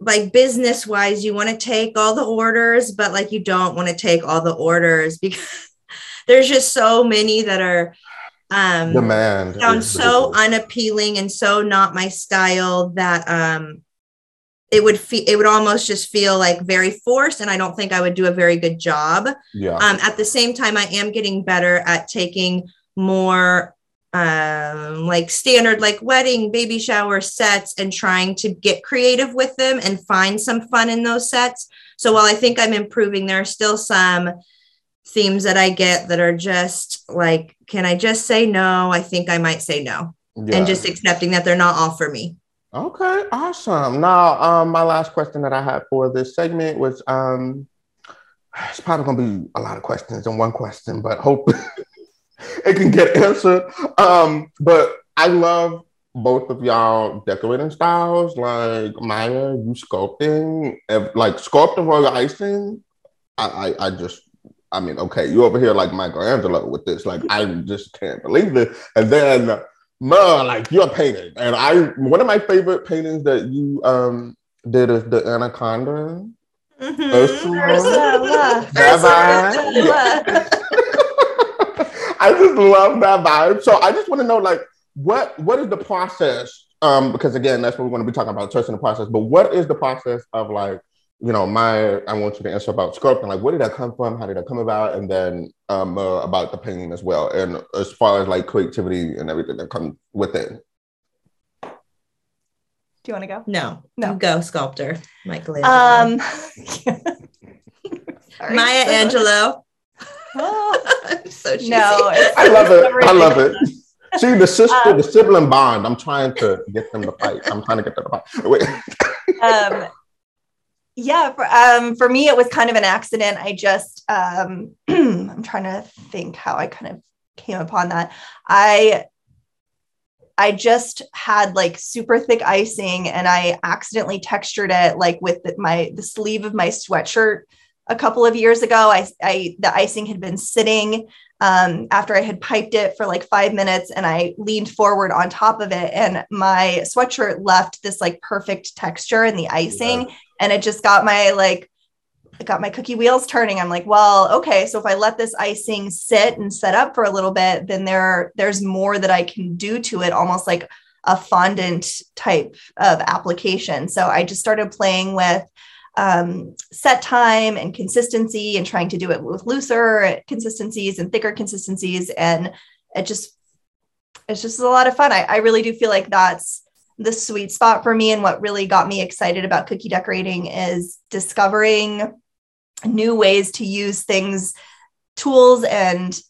like business wise you want to take all the orders but like you don't want to take all the orders because there's just so many that are um Demand. sound is so unappealing and so not my style that um it would feel it would almost just feel like very forced and I don't think I would do a very good job yeah. um, at the same time i am getting better at taking more um, like standard like wedding baby shower sets and trying to get creative with them and find some fun in those sets so while i think i'm improving there are still some themes that i get that are just like can i just say no i think i might say no yeah. and just accepting that they're not all for me Okay, awesome. Now, um, my last question that I had for this segment was um, it's probably gonna be a lot of questions in one question, but hope it can get answered. Um, but I love both of y'all decorating styles. Like Maya, you sculpting, like sculpting or icing. I, I, I just, I mean, okay, you over here like Michelangelo with this. Like, I just can't believe this. And then, man, like you're painting, and I one of my favorite paintings that you um did is the anaconda. Mm-hmm. Ursula. Ursula. Ursula. I just love that vibe. So I just want to know, like, what what is the process? Um, because again, that's what we're going to be talking about, trusting the process. But what is the process of like, you know, my I want you to answer about sculpting. Like, where did that come from? How did that come about? And then um, uh, about the painting as well, and as far as like creativity and everything that comes with it. Do you want to go? No, no, you go sculptor, Michael. Um, Maya Angelou. Oh, so cheesy. no, I love it. I love it. See the sister, um, the sibling bond. I'm trying to get them to fight. I'm trying to get them to fight. Wait. um, yeah, for, um, for me, it was kind of an accident. I just, um, I'm trying to think how I kind of came upon that. I, I just had like super thick icing, and I accidentally textured it like with the, my the sleeve of my sweatshirt a couple of years ago. I, I the icing had been sitting um, after I had piped it for like five minutes and I leaned forward on top of it and my sweatshirt left this like perfect texture in the icing yeah. And it just got my like it got my cookie wheels turning. I'm like, well, okay, so if I let this icing sit and set up for a little bit, then there there's more that I can do to it, almost like a fondant type of application. So I just started playing with um, set time and consistency and trying to do it with looser consistencies and thicker consistencies. And it just, it's just a lot of fun. I, I really do feel like that's the sweet spot for me. And what really got me excited about cookie decorating is discovering new ways to use things, tools, and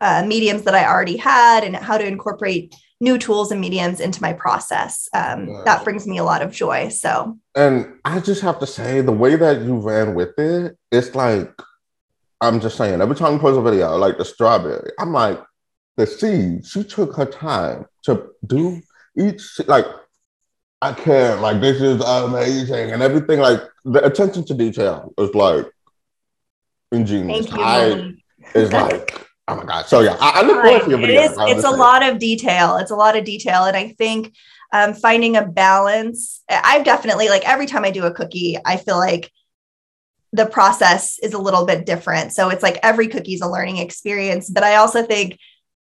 uh, mediums that I already had, and how to incorporate new tools and mediums into my process. Um, That brings me a lot of joy. So, and I just have to say, the way that you ran with it, it's like, I'm just saying, every time you post a video, like the strawberry, I'm like, the seed, she took her time to do each, like, I can't, like, this is amazing. And everything, like, the attention to detail is like ingenious. Thank you, I, is like, Oh my god! So yeah, I, I look forward to your video. It is, it's a lot of detail. It's a lot of detail, and I think um, finding a balance. I've definitely like every time I do a cookie, I feel like the process is a little bit different. So it's like every cookie is a learning experience. But I also think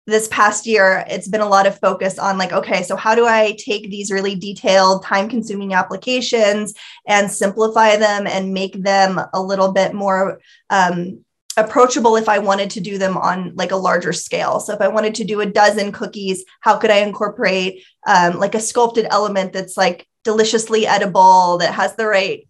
this past year, it's been a lot of focus on like, okay, so how do I take these really detailed, time consuming applications and simplify them and make them a little bit more um, approachable if I wanted to do them on like a larger scale. So if I wanted to do a dozen cookies, how could I incorporate um, like a sculpted element that's like deliciously edible, that has the right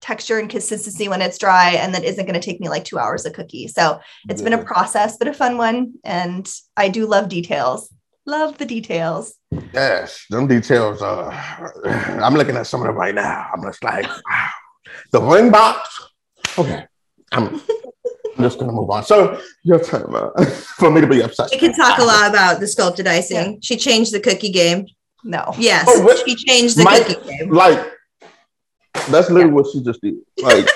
texture and consistency when it's dry, and that isn't going to take me like two hours a cookie. So it's yeah. been a process, but a fun one. And I do love details. Love the details. Yes, them details. Uh, I'm looking at some of them right now. I'm just like, wow. The ring box. Okay. I'm I'm just gonna move on. So your turn uh, for me to be upset. We can talk a lot about the sculpted icing. Yeah. She changed the cookie game. No. Yes, oh, she changed the my, cookie game. Like that's literally yeah. what she just did. Like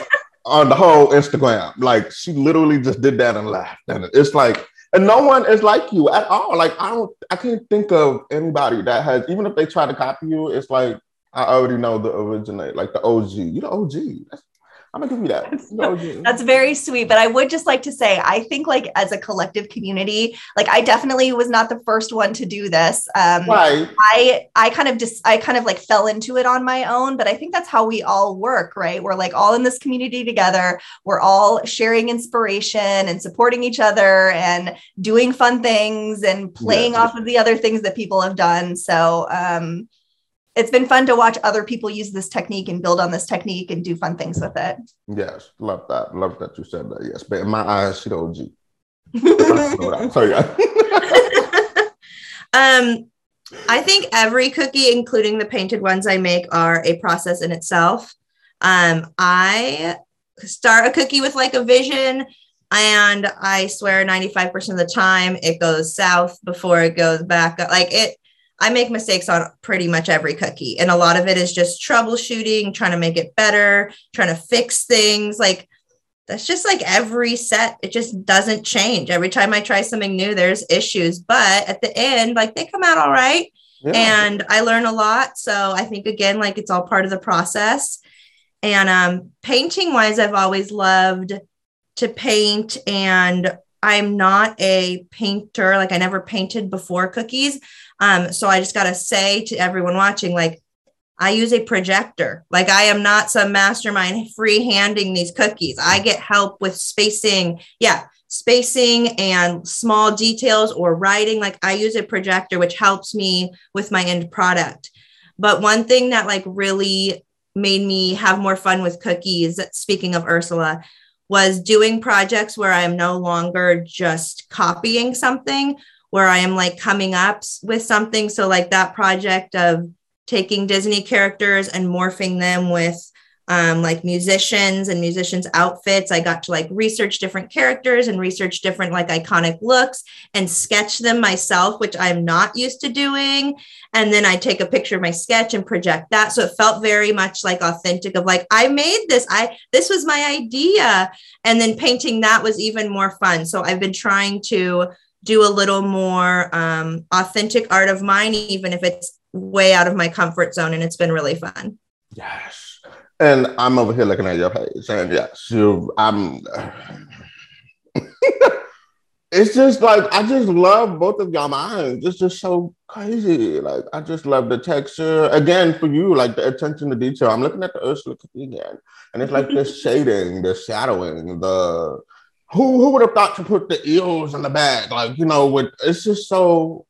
on the whole Instagram, like she literally just did that and laughed, and it's like. And no one is like you at all. Like I don't, I can't think of anybody that has. Even if they try to copy you, it's like I already know the originate, like the OG. You the OG. That's I'm gonna give you that. No, That's very sweet. But I would just like to say, I think like as a collective community, like I definitely was not the first one to do this. Um, right. I I kind of just I kind of like fell into it on my own, but I think that's how we all work, right? We're like all in this community together. We're all sharing inspiration and supporting each other and doing fun things and playing yeah. off of the other things that people have done. So um it's been fun to watch other people use this technique and build on this technique and do fun things with it. Yes, love that. Love that you said that. Yes, but in my eyes, she the OG. um, I think every cookie, including the painted ones I make, are a process in itself. Um, I start a cookie with like a vision, and I swear 95% of the time it goes south before it goes back. Up. Like it, I make mistakes on pretty much every cookie, and a lot of it is just troubleshooting, trying to make it better, trying to fix things. Like that's just like every set, it just doesn't change. Every time I try something new, there's issues, but at the end, like they come out all right. Yeah. And I learn a lot. So I think again, like it's all part of the process. And um, painting wise, I've always loved to paint and I'm not a painter. Like I never painted before cookies. Um, so I just got to say to everyone watching, like, I use a projector. Like I am not some mastermind free handing these cookies. I get help with spacing. Yeah, spacing and small details or writing. Like I use a projector, which helps me with my end product. But one thing that like really made me have more fun with cookies, speaking of Ursula, was doing projects where I'm no longer just copying something, where I am like coming up with something. So, like that project of taking Disney characters and morphing them with um, like musicians and musicians' outfits. I got to like research different characters and research different like iconic looks and sketch them myself, which I'm not used to doing. And then I take a picture of my sketch and project that. So it felt very much like authentic of like, I made this. I this was my idea. And then painting that was even more fun. So I've been trying to do a little more um, authentic art of mine, even if it's way out of my comfort zone. And it's been really fun. Yes. And I'm over here looking at your page, and yes, you. I'm. it's just like I just love both of y'all minds. It's just so crazy. Like I just love the texture. Again, for you, like the attention to detail. I'm looking at the Ursula cookie again, and it's like the shading, the shadowing, the who who would have thought to put the eels in the bag? Like you know, with it's just so.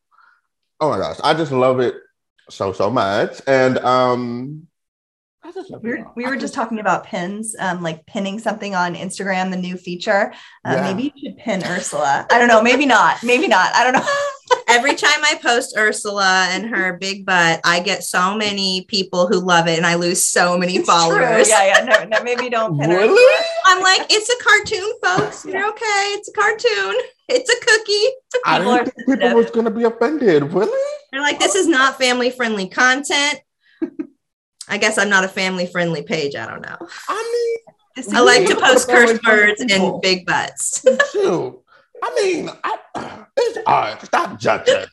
Oh my gosh, I just love it so so much, and um we were, we were just talking about pins, um, like pinning something on Instagram, the new feature. Uh, yeah. Maybe you should pin Ursula. I don't know. Maybe not. Maybe not. I don't know. Every time I post Ursula and her big butt, I get so many people who love it, and I lose so many it's followers. True. Yeah, yeah. No, no, maybe don't pin really? Ursula. I'm like, it's a cartoon, folks. You're okay. It's a cartoon. It's a cookie. I didn't think people was going to be offended. Really? They're like, this is not family friendly content. I guess I'm not a family friendly page. I don't know. I mean, I like to post curse words and big butts. Shoot. I mean, I, it's art. Stop judging.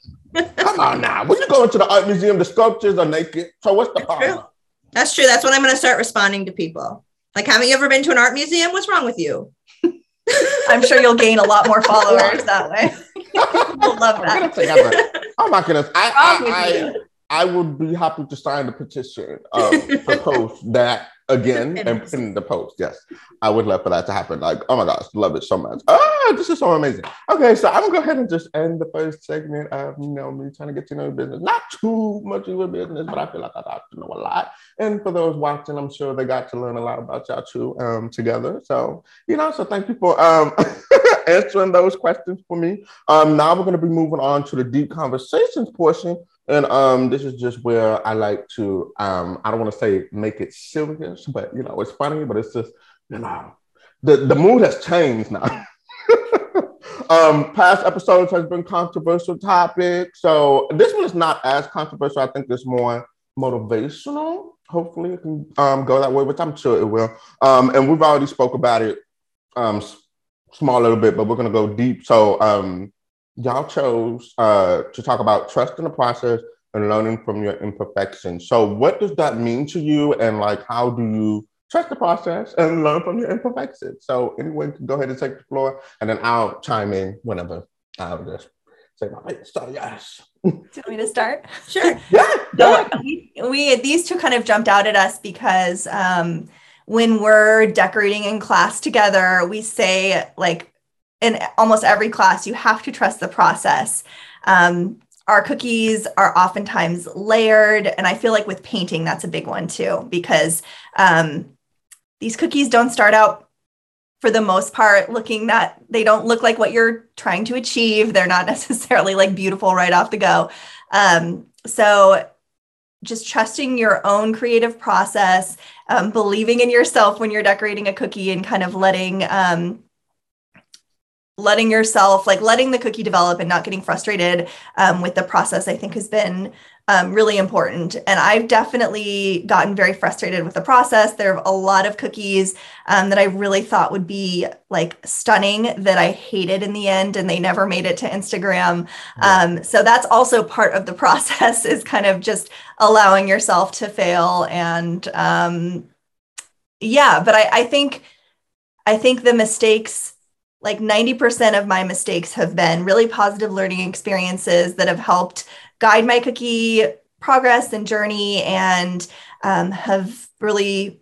Come on now. When you go into the art museum, the sculptures are naked. So what's the problem? That's true. That's when I'm going to start responding to people. Like, haven't you ever been to an art museum? What's wrong with you? I'm sure you'll gain a lot more followers that way. we'll love that. Oh my goodness. I, I, I, I would be happy to sign the petition um, to post that again and put in the post. Yes, I would love for that to happen. Like, oh my gosh, love it so much. Oh, this is so amazing. Okay, so I'm gonna go ahead and just end the first segment of you know me trying to get to know your business. Not too much of your business, but I feel like I got to know a lot. And for those watching, I'm sure they got to learn a lot about y'all too um, together. So you know, so thank you for um, answering those questions for me. Um, now we're gonna be moving on to the deep conversations portion and um, this is just where I like to, um, I don't want to say make it serious, but you know, it's funny, but it's just, you know, the, the mood has changed now. um, past episodes has been controversial topics. So this one is not as controversial. I think it's more motivational. Hopefully it can um, go that way, which I'm sure it will. Um, and we've already spoke about it um, small little bit, but we're to go deep. So um, y'all chose uh, to talk about trust in the process and learning from your imperfections. So, what does that mean to you, and like, how do you trust the process and learn from your imperfections? So, anyone can go ahead and take the floor, and then I'll chime in whenever. I'll just say my piece. So, yes. Do you want me to start? Sure. yeah. We, we these two kind of jumped out at us because um, when we're decorating in class together, we say like in almost every class, you have to trust the process. Um, our cookies are oftentimes layered. And I feel like with painting, that's a big one too, because um, these cookies don't start out for the most part looking that they don't look like what you're trying to achieve. They're not necessarily like beautiful right off the go. Um, so just trusting your own creative process, um, believing in yourself when you're decorating a cookie, and kind of letting um, letting yourself like letting the cookie develop and not getting frustrated um, with the process i think has been um, really important. And i've definitely gotten very frustrated with the process. There are a lot of cookies um, that i really thought would be like stunning that i hated in the end and they never made it to instagram. Yeah. Um, so that's also part of the process is kind of just allowing yourself to fail and um, yeah but I, I think i think the mistakes like 90% of my mistakes have been really positive learning experiences that have helped guide my cookie progress and journey and um, have really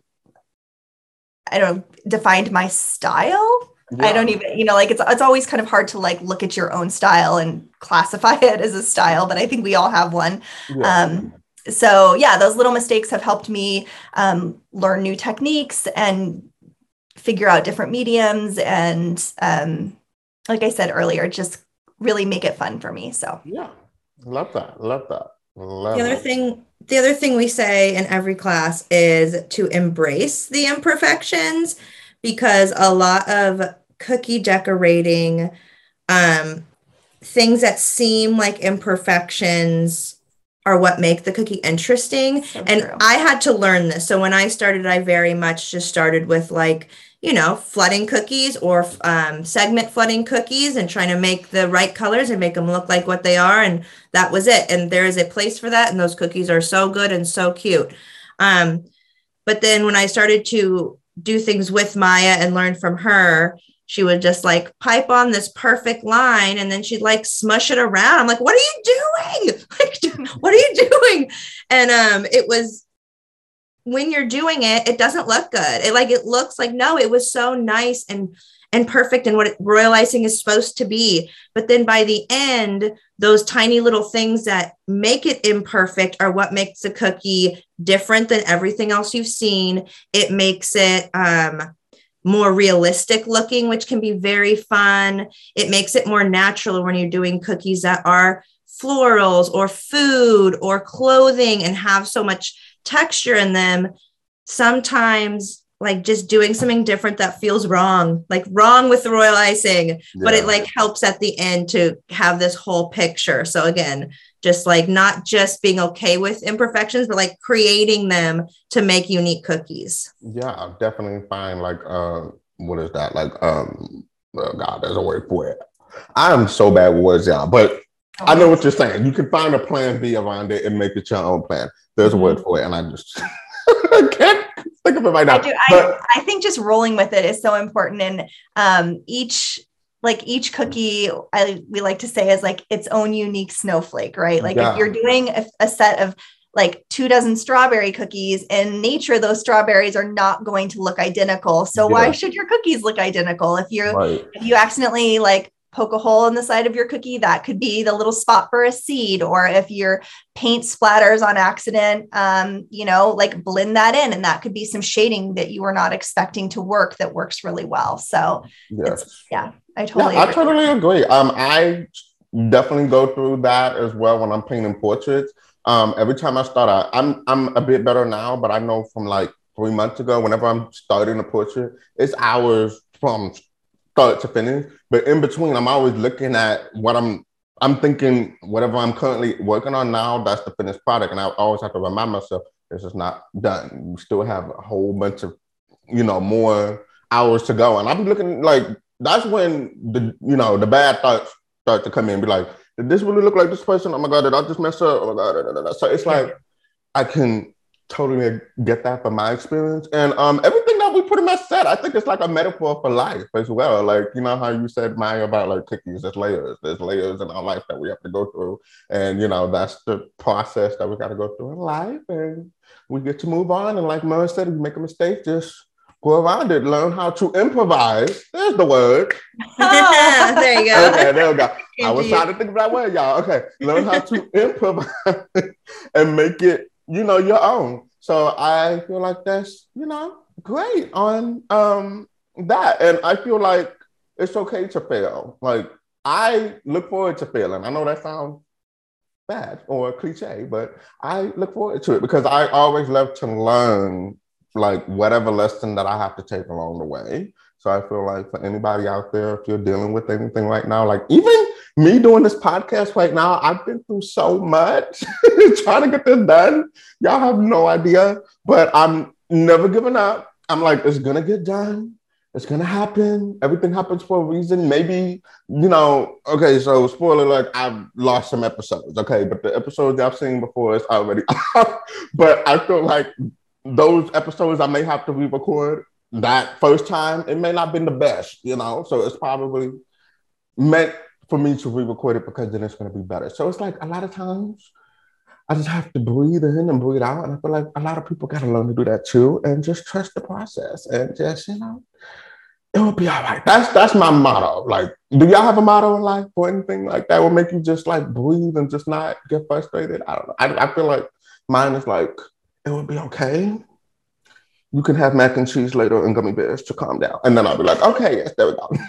i don't know defined my style yeah. i don't even you know like it's it's always kind of hard to like look at your own style and classify it as a style but i think we all have one yeah. um, so yeah those little mistakes have helped me um, learn new techniques and figure out different mediums and um, like i said earlier just really make it fun for me so. Yeah. Love that. Love that. Love the other it. thing the other thing we say in every class is to embrace the imperfections because a lot of cookie decorating um, things that seem like imperfections are what make the cookie interesting. So and true. i had to learn this. So when i started i very much just started with like you know, flooding cookies or um, segment flooding cookies and trying to make the right colors and make them look like what they are. And that was it. And there is a place for that. And those cookies are so good and so cute. Um, but then when I started to do things with Maya and learn from her, she would just like pipe on this perfect line and then she'd like smush it around. I'm like, what are you doing? Like, what are you doing? And um, it was when you're doing it, it doesn't look good. It like it looks like no, it was so nice and and perfect and what royal icing is supposed to be. But then by the end, those tiny little things that make it imperfect are what makes the cookie different than everything else you've seen. It makes it um, more realistic looking, which can be very fun. It makes it more natural when you're doing cookies that are florals or food or clothing and have so much texture in them sometimes like just doing something different that feels wrong like wrong with the royal icing yeah. but it like helps at the end to have this whole picture. So again just like not just being okay with imperfections but like creating them to make unique cookies. Yeah i definitely find like uh what is that? Like um oh god there's a word for it. I am so bad with words y'all but I know what you're saying. You can find a plan B around it and make it your own plan. There's a word mm-hmm. for it, and I just I can't think of it right now. I, do, but, I, I, think just rolling with it is so important, and um, each like each cookie, I we like to say is like its own unique snowflake, right? Like yeah. if you're doing a, a set of like two dozen strawberry cookies in nature those strawberries are not going to look identical so yeah. why should your cookies look identical if you right. if you accidentally like poke a hole in the side of your cookie, that could be the little spot for a seed. Or if your paint splatters on accident, um, you know, like blend that in, and that could be some shading that you were not expecting to work that works really well. So, yes. yeah, I totally, yeah, I totally agree. Um, I definitely go through that as well when I'm painting portraits. Um, every time I start out, I'm I'm a bit better now, but I know from like three months ago, whenever I'm starting a portrait, it's hours from start to finish. But in between, I'm always looking at what I'm I'm thinking whatever I'm currently working on now, that's the finished product. And I always have to remind myself this is not done. We still have a whole bunch of, you know, more hours to go. And I'm looking like that's when the you know the bad thoughts start to come in and be like, did this really look like this person? Oh my god, did I just mess up? Oh my god, so it's like I can totally get that from my experience. And um, everything that we pretty much said, I think it's like a metaphor for life as well. Like, you know how you said, Maya, about like cookies, there's layers. There's layers in our life that we have to go through. And, you know, that's the process that we got to go through in life. And we get to move on. And like Murrah said, if you make a mistake, just go around it. Learn how to improvise. There's the word. there you go. Okay, there we go. I was trying to think of that word, y'all. Okay. Learn how to improvise and make it you know, your own. So I feel like that's, you know, great on um that. And I feel like it's okay to fail. Like I look forward to failing. I know that sounds bad or cliche, but I look forward to it because I always love to learn like whatever lesson that I have to take along the way. So I feel like for anybody out there, if you're dealing with anything right now, like even me doing this podcast right now, I've been through so much trying to get this done. Y'all have no idea, but I'm never giving up. I'm like, it's gonna get done. It's gonna happen. Everything happens for a reason. Maybe, you know, okay, so spoiler alert, I've lost some episodes. Okay, but the episodes I've seen before is already but I feel like those episodes I may have to re-record that first time, it may not have been the best, you know. So it's probably meant for me to re-record it because then it's gonna be better. So it's like a lot of times I just have to breathe in and breathe out. And I feel like a lot of people gotta learn to do that too and just trust the process and just, you know, it will be all right. That's that's my motto. Like, do y'all have a motto in life or anything like that will make you just like breathe and just not get frustrated? I don't know. I, I feel like mine is like, it will be okay you can have mac and cheese later and gummy bears to calm down. And then I'll be like, okay, yes, there we go.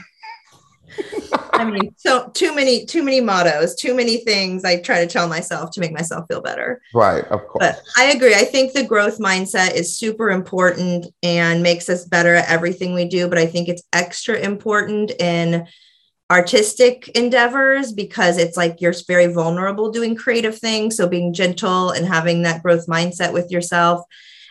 I mean, so too many, too many mottos, too many things I try to tell myself to make myself feel better. Right, of course. But I agree. I think the growth mindset is super important and makes us better at everything we do. But I think it's extra important in artistic endeavors because it's like you're very vulnerable doing creative things. So being gentle and having that growth mindset with yourself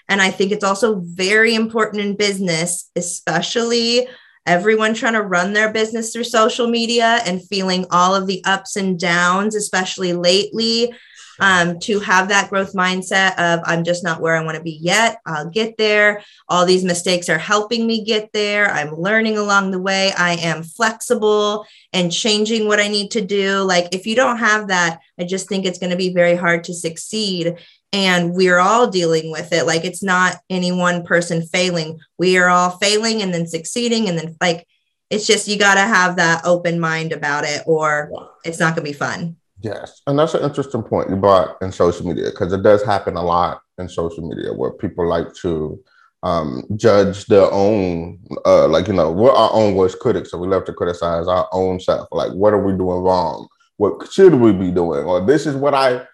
and I think it's also very important in business, especially everyone trying to run their business through social media and feeling all of the ups and downs, especially lately. Um, to have that growth mindset of I'm just not where I want to be yet. I'll get there. All these mistakes are helping me get there. I'm learning along the way. I am flexible and changing what I need to do. Like, if you don't have that, I just think it's going to be very hard to succeed and we're all dealing with it. Like it's not any one person failing. We are all failing and then succeeding and then like it's just you got to have that open mind about it or it's not going to be fun. Yes and that's an interesting point you brought in social media because it does happen a lot in social media where people like to um, judge their own uh, like you know we're our own worst critics so we love to criticize our own self. Like what are we doing wrong? What should we be doing? Or this is what i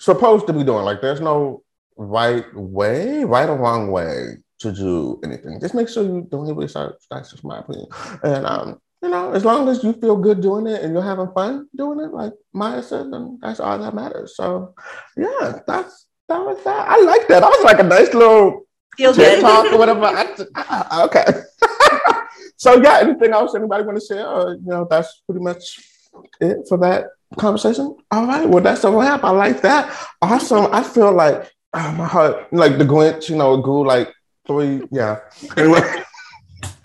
supposed to be doing. Like there's no right way, right or wrong way to do anything. Just make sure you're doing research. That's just my opinion. And um, you know, as long as you feel good doing it and you're having fun doing it, like Maya said, then that's all that matters. So yeah, that's that was that. I like that. I was like a nice little feel good talk or whatever. I, okay. so yeah, anything else anybody want to share? Or, you know, that's pretty much it for that conversation. All right, well, that's a wrap. I like that. Awesome. I feel like oh, my heart, like the Grinch, you know, grew like three. Yeah. Anyway.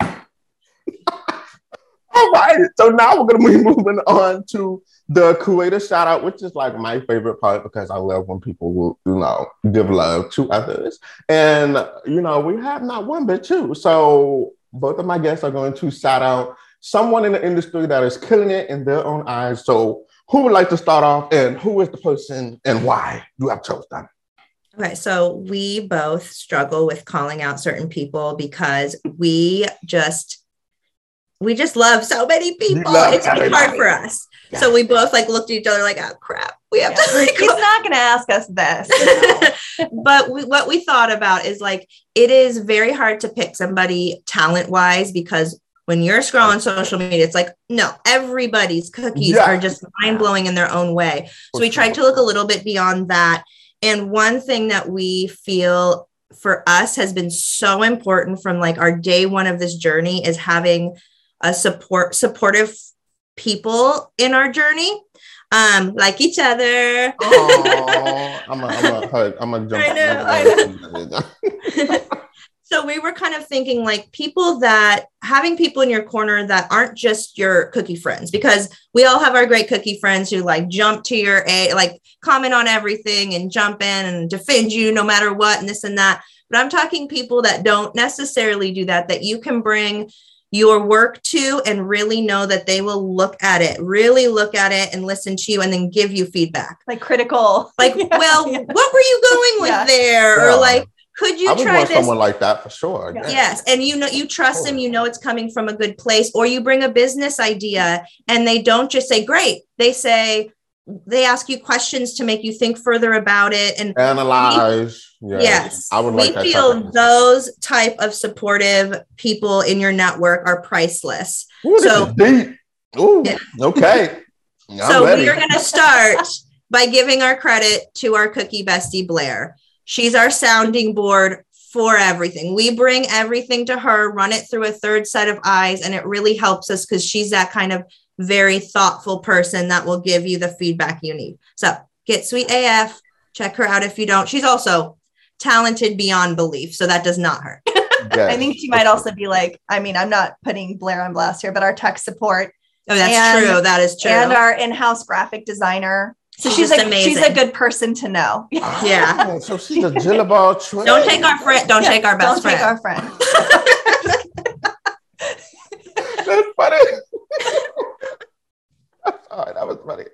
All right. So now we're gonna be moving on to the creator shout out, which is like my favorite part because I love when people will, you know, give love to others. And you know, we have not one but two. So both of my guests are going to shout out someone in the industry that is killing it in their own eyes. So who would like to start off and who is the person and why you have chosen Okay, so we both struggle with calling out certain people because we just we just love so many people. It's hard for us. Yeah. So we both like looked at each other like, oh crap, we have yeah. to. Like, He's not going to ask us this. but we, what we thought about is like it is very hard to pick somebody talent wise because when you're scrolling social media, it's like, no, everybody's cookies yeah. are just mind blowing in their own way. So we tried to look a little bit beyond that. And one thing that we feel for us has been so important from like our day one of this journey is having a support supportive people in our journey um like each other oh i'm a, I'm a hug i'm a jump I know, I know. so we were kind of thinking like people that having people in your corner that aren't just your cookie friends because we all have our great cookie friends who like jump to your a like comment on everything and jump in and defend you no matter what and this and that but i'm talking people that don't necessarily do that that you can bring your work to and really know that they will look at it really look at it and listen to you and then give you feedback like critical like yeah, well yeah. what were you going with yeah. there or like could you I would try want this? someone like that for sure. Yes. And you know, you trust them, you know it's coming from a good place, or you bring a business idea and they don't just say, great. They say, they ask you questions to make you think further about it and Analyze. Yes. yes, I would we like that. type feel of- those type of supportive people in your network are priceless Ooh, so-. Ooh, Yeah. okay. So we are going to start by giving our credit to our cookie bestie Blair. She's our sounding board for everything. We bring everything to her, run it through a third set of eyes, and it really helps us because she's that kind of very thoughtful person that will give you the feedback you need. So get sweet AF. Check her out if you don't. She's also talented beyond belief, so that does not hurt. Yes. I think she might also be like, I mean, I'm not putting Blair on blast here, but our tech support Oh, that's And- true. That is true. and our in-house graphic designer. So She's she's, just a she's a good person to know. Yeah. Oh, so she's a Jillaball train. don't take our friend. Don't Yeah, take our best friend. Don't take our friend. That's funny. Sorry, that was funny.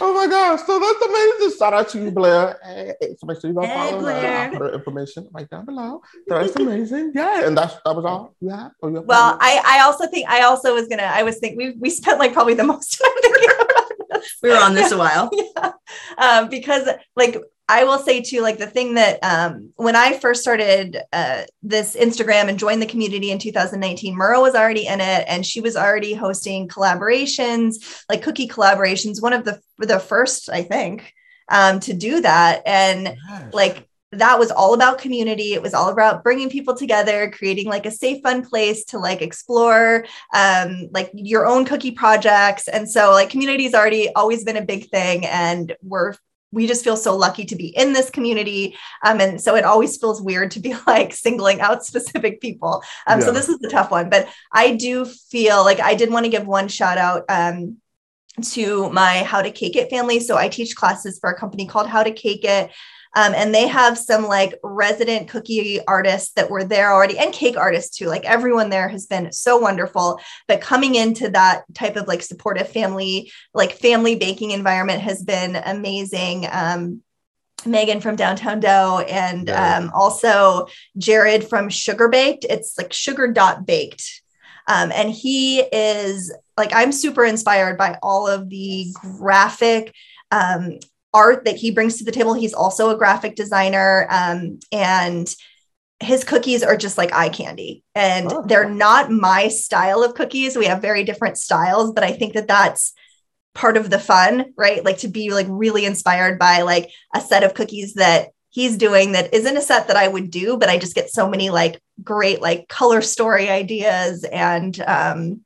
Oh my gosh. So that's amazing. Shout out to you, Blair. Hey, so make sure you go Hey, follow her. I'll put her information right down below. So that's amazing. Yeah. And that's that was all you have? Or oh, you have Well, I I also think I also was gonna I was thinking we we spent like probably the most time thinking about this. We were on this a while. yeah. um, because like I will say too, like the thing that um, when I first started uh, this Instagram and joined the community in 2019, Murrah was already in it, and she was already hosting collaborations, like cookie collaborations. One of the the first, I think, um, to do that, and like that was all about community. It was all about bringing people together creating like a safe fun place to like explore um like your own cookie projects. And so like community's already always been a big thing and we're we just feel so lucky to be in this community. Um, and so it always feels weird to be like singling out specific people. Um, so this is a tough one but i do feel like i did want to give one shout out um, to my How to Cake It family. So I teach classes for a company called How to Cake It. Um, and they have some like resident cookie artists that were there already and cake artists too. Like everyone there has been so wonderful. But coming into that type of like supportive family, like family baking environment has been amazing. Um, Megan from Downtown Dough and um, also Jared from Sugar Baked. It's like sugar dot baked. Um, and he is like, I'm super inspired by all of the graphic um, art that he brings to the table. He's also a graphic designer. Um, and his cookies are just like eye candy. And Oh. they're not my style of cookies. We have very different styles, but I think that that's part of the fun, right? Like to be like really inspired by like a set of cookies that he's doing that isn't a set that I would do, but I just get so many like great like color story ideas and um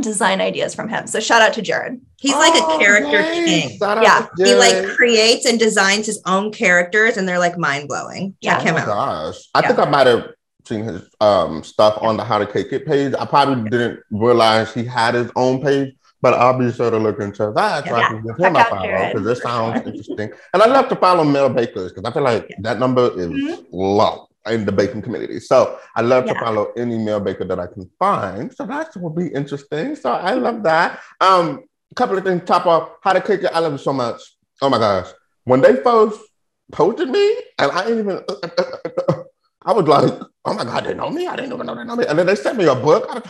design ideas from him. So shout out to Jared. He's like Oh, a character yay. king. Shout Yeah, He like creates and designs his own characters, and they're like mind blowing. Yeah. Check him oh my out. gosh. I think I might have seen his um, stuff on the How to Cake It page. I probably didn't realize he had his own page, but I'll be sure to look into that so I Yeah. can give him a follow Jared. because this sounds interesting. And I love to follow Mel bakers because I feel like that number is Mhm. low in the baking community. So I love to follow any male baker that I can find. So that will be interesting. So I love that. Um, a couple of things top off How to Cake It. I love it so much. Oh my gosh. When they first posted me, and I didn't even I was like, oh my God, they know me. I didn't even know they know me. And then they sent me a book. I,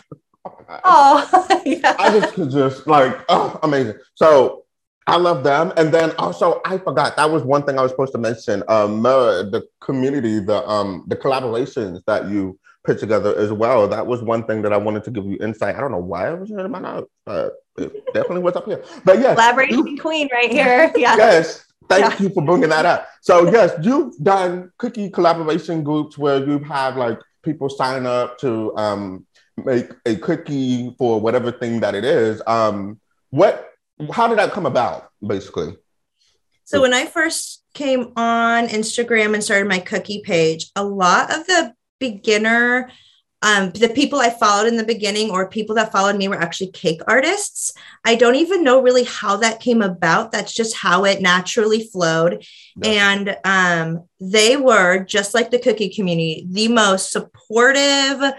oh my God. Oh, yeah. I just could just like, oh, amazing. So I love them. And then also, I forgot that was one thing I was supposed to mention. Um, uh, the community, the um, the collaborations that you put together as well. That was one thing that I wanted to give you insight. I don't know why it was in my notes, but it definitely was up here. But yes, Collaboration queen right here. Yeah. yes. Thank Yeah. you for bringing that up. So yes, you've done cookie collaboration groups where you have like people sign up to um, make a cookie for whatever thing that it is. Um, what? How did that come about, basically? So when I first came on Instagram and started my cookie page, a lot of the beginner um, the people I followed in the beginning or people that followed me were actually cake artists. I don't even know really how that came about. That's just how it naturally flowed. And um, they were just like the cookie community, the most supportive,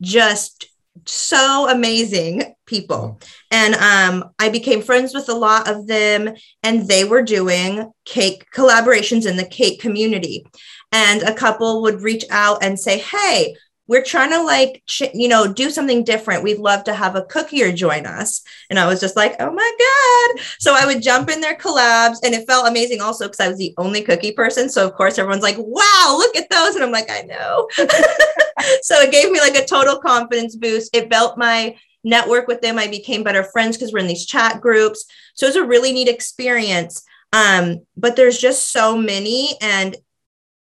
just so amazing people. And um, I became friends with a lot of them, and they were doing cake collaborations in the cake community. And a couple would reach out and say, Hey, we're trying to like ch- you know do something different. We'd love to have a cookier join us. And i was just like oh my god. So i would jump in their collabs and it felt amazing also because i was the only cookie person. So of course everyone's like wow look at those. And i'm like i know so it gave me like a total confidence boost it built my network with them i became better friends because we're in these chat groups so it was a really neat experience um, but there's just so many and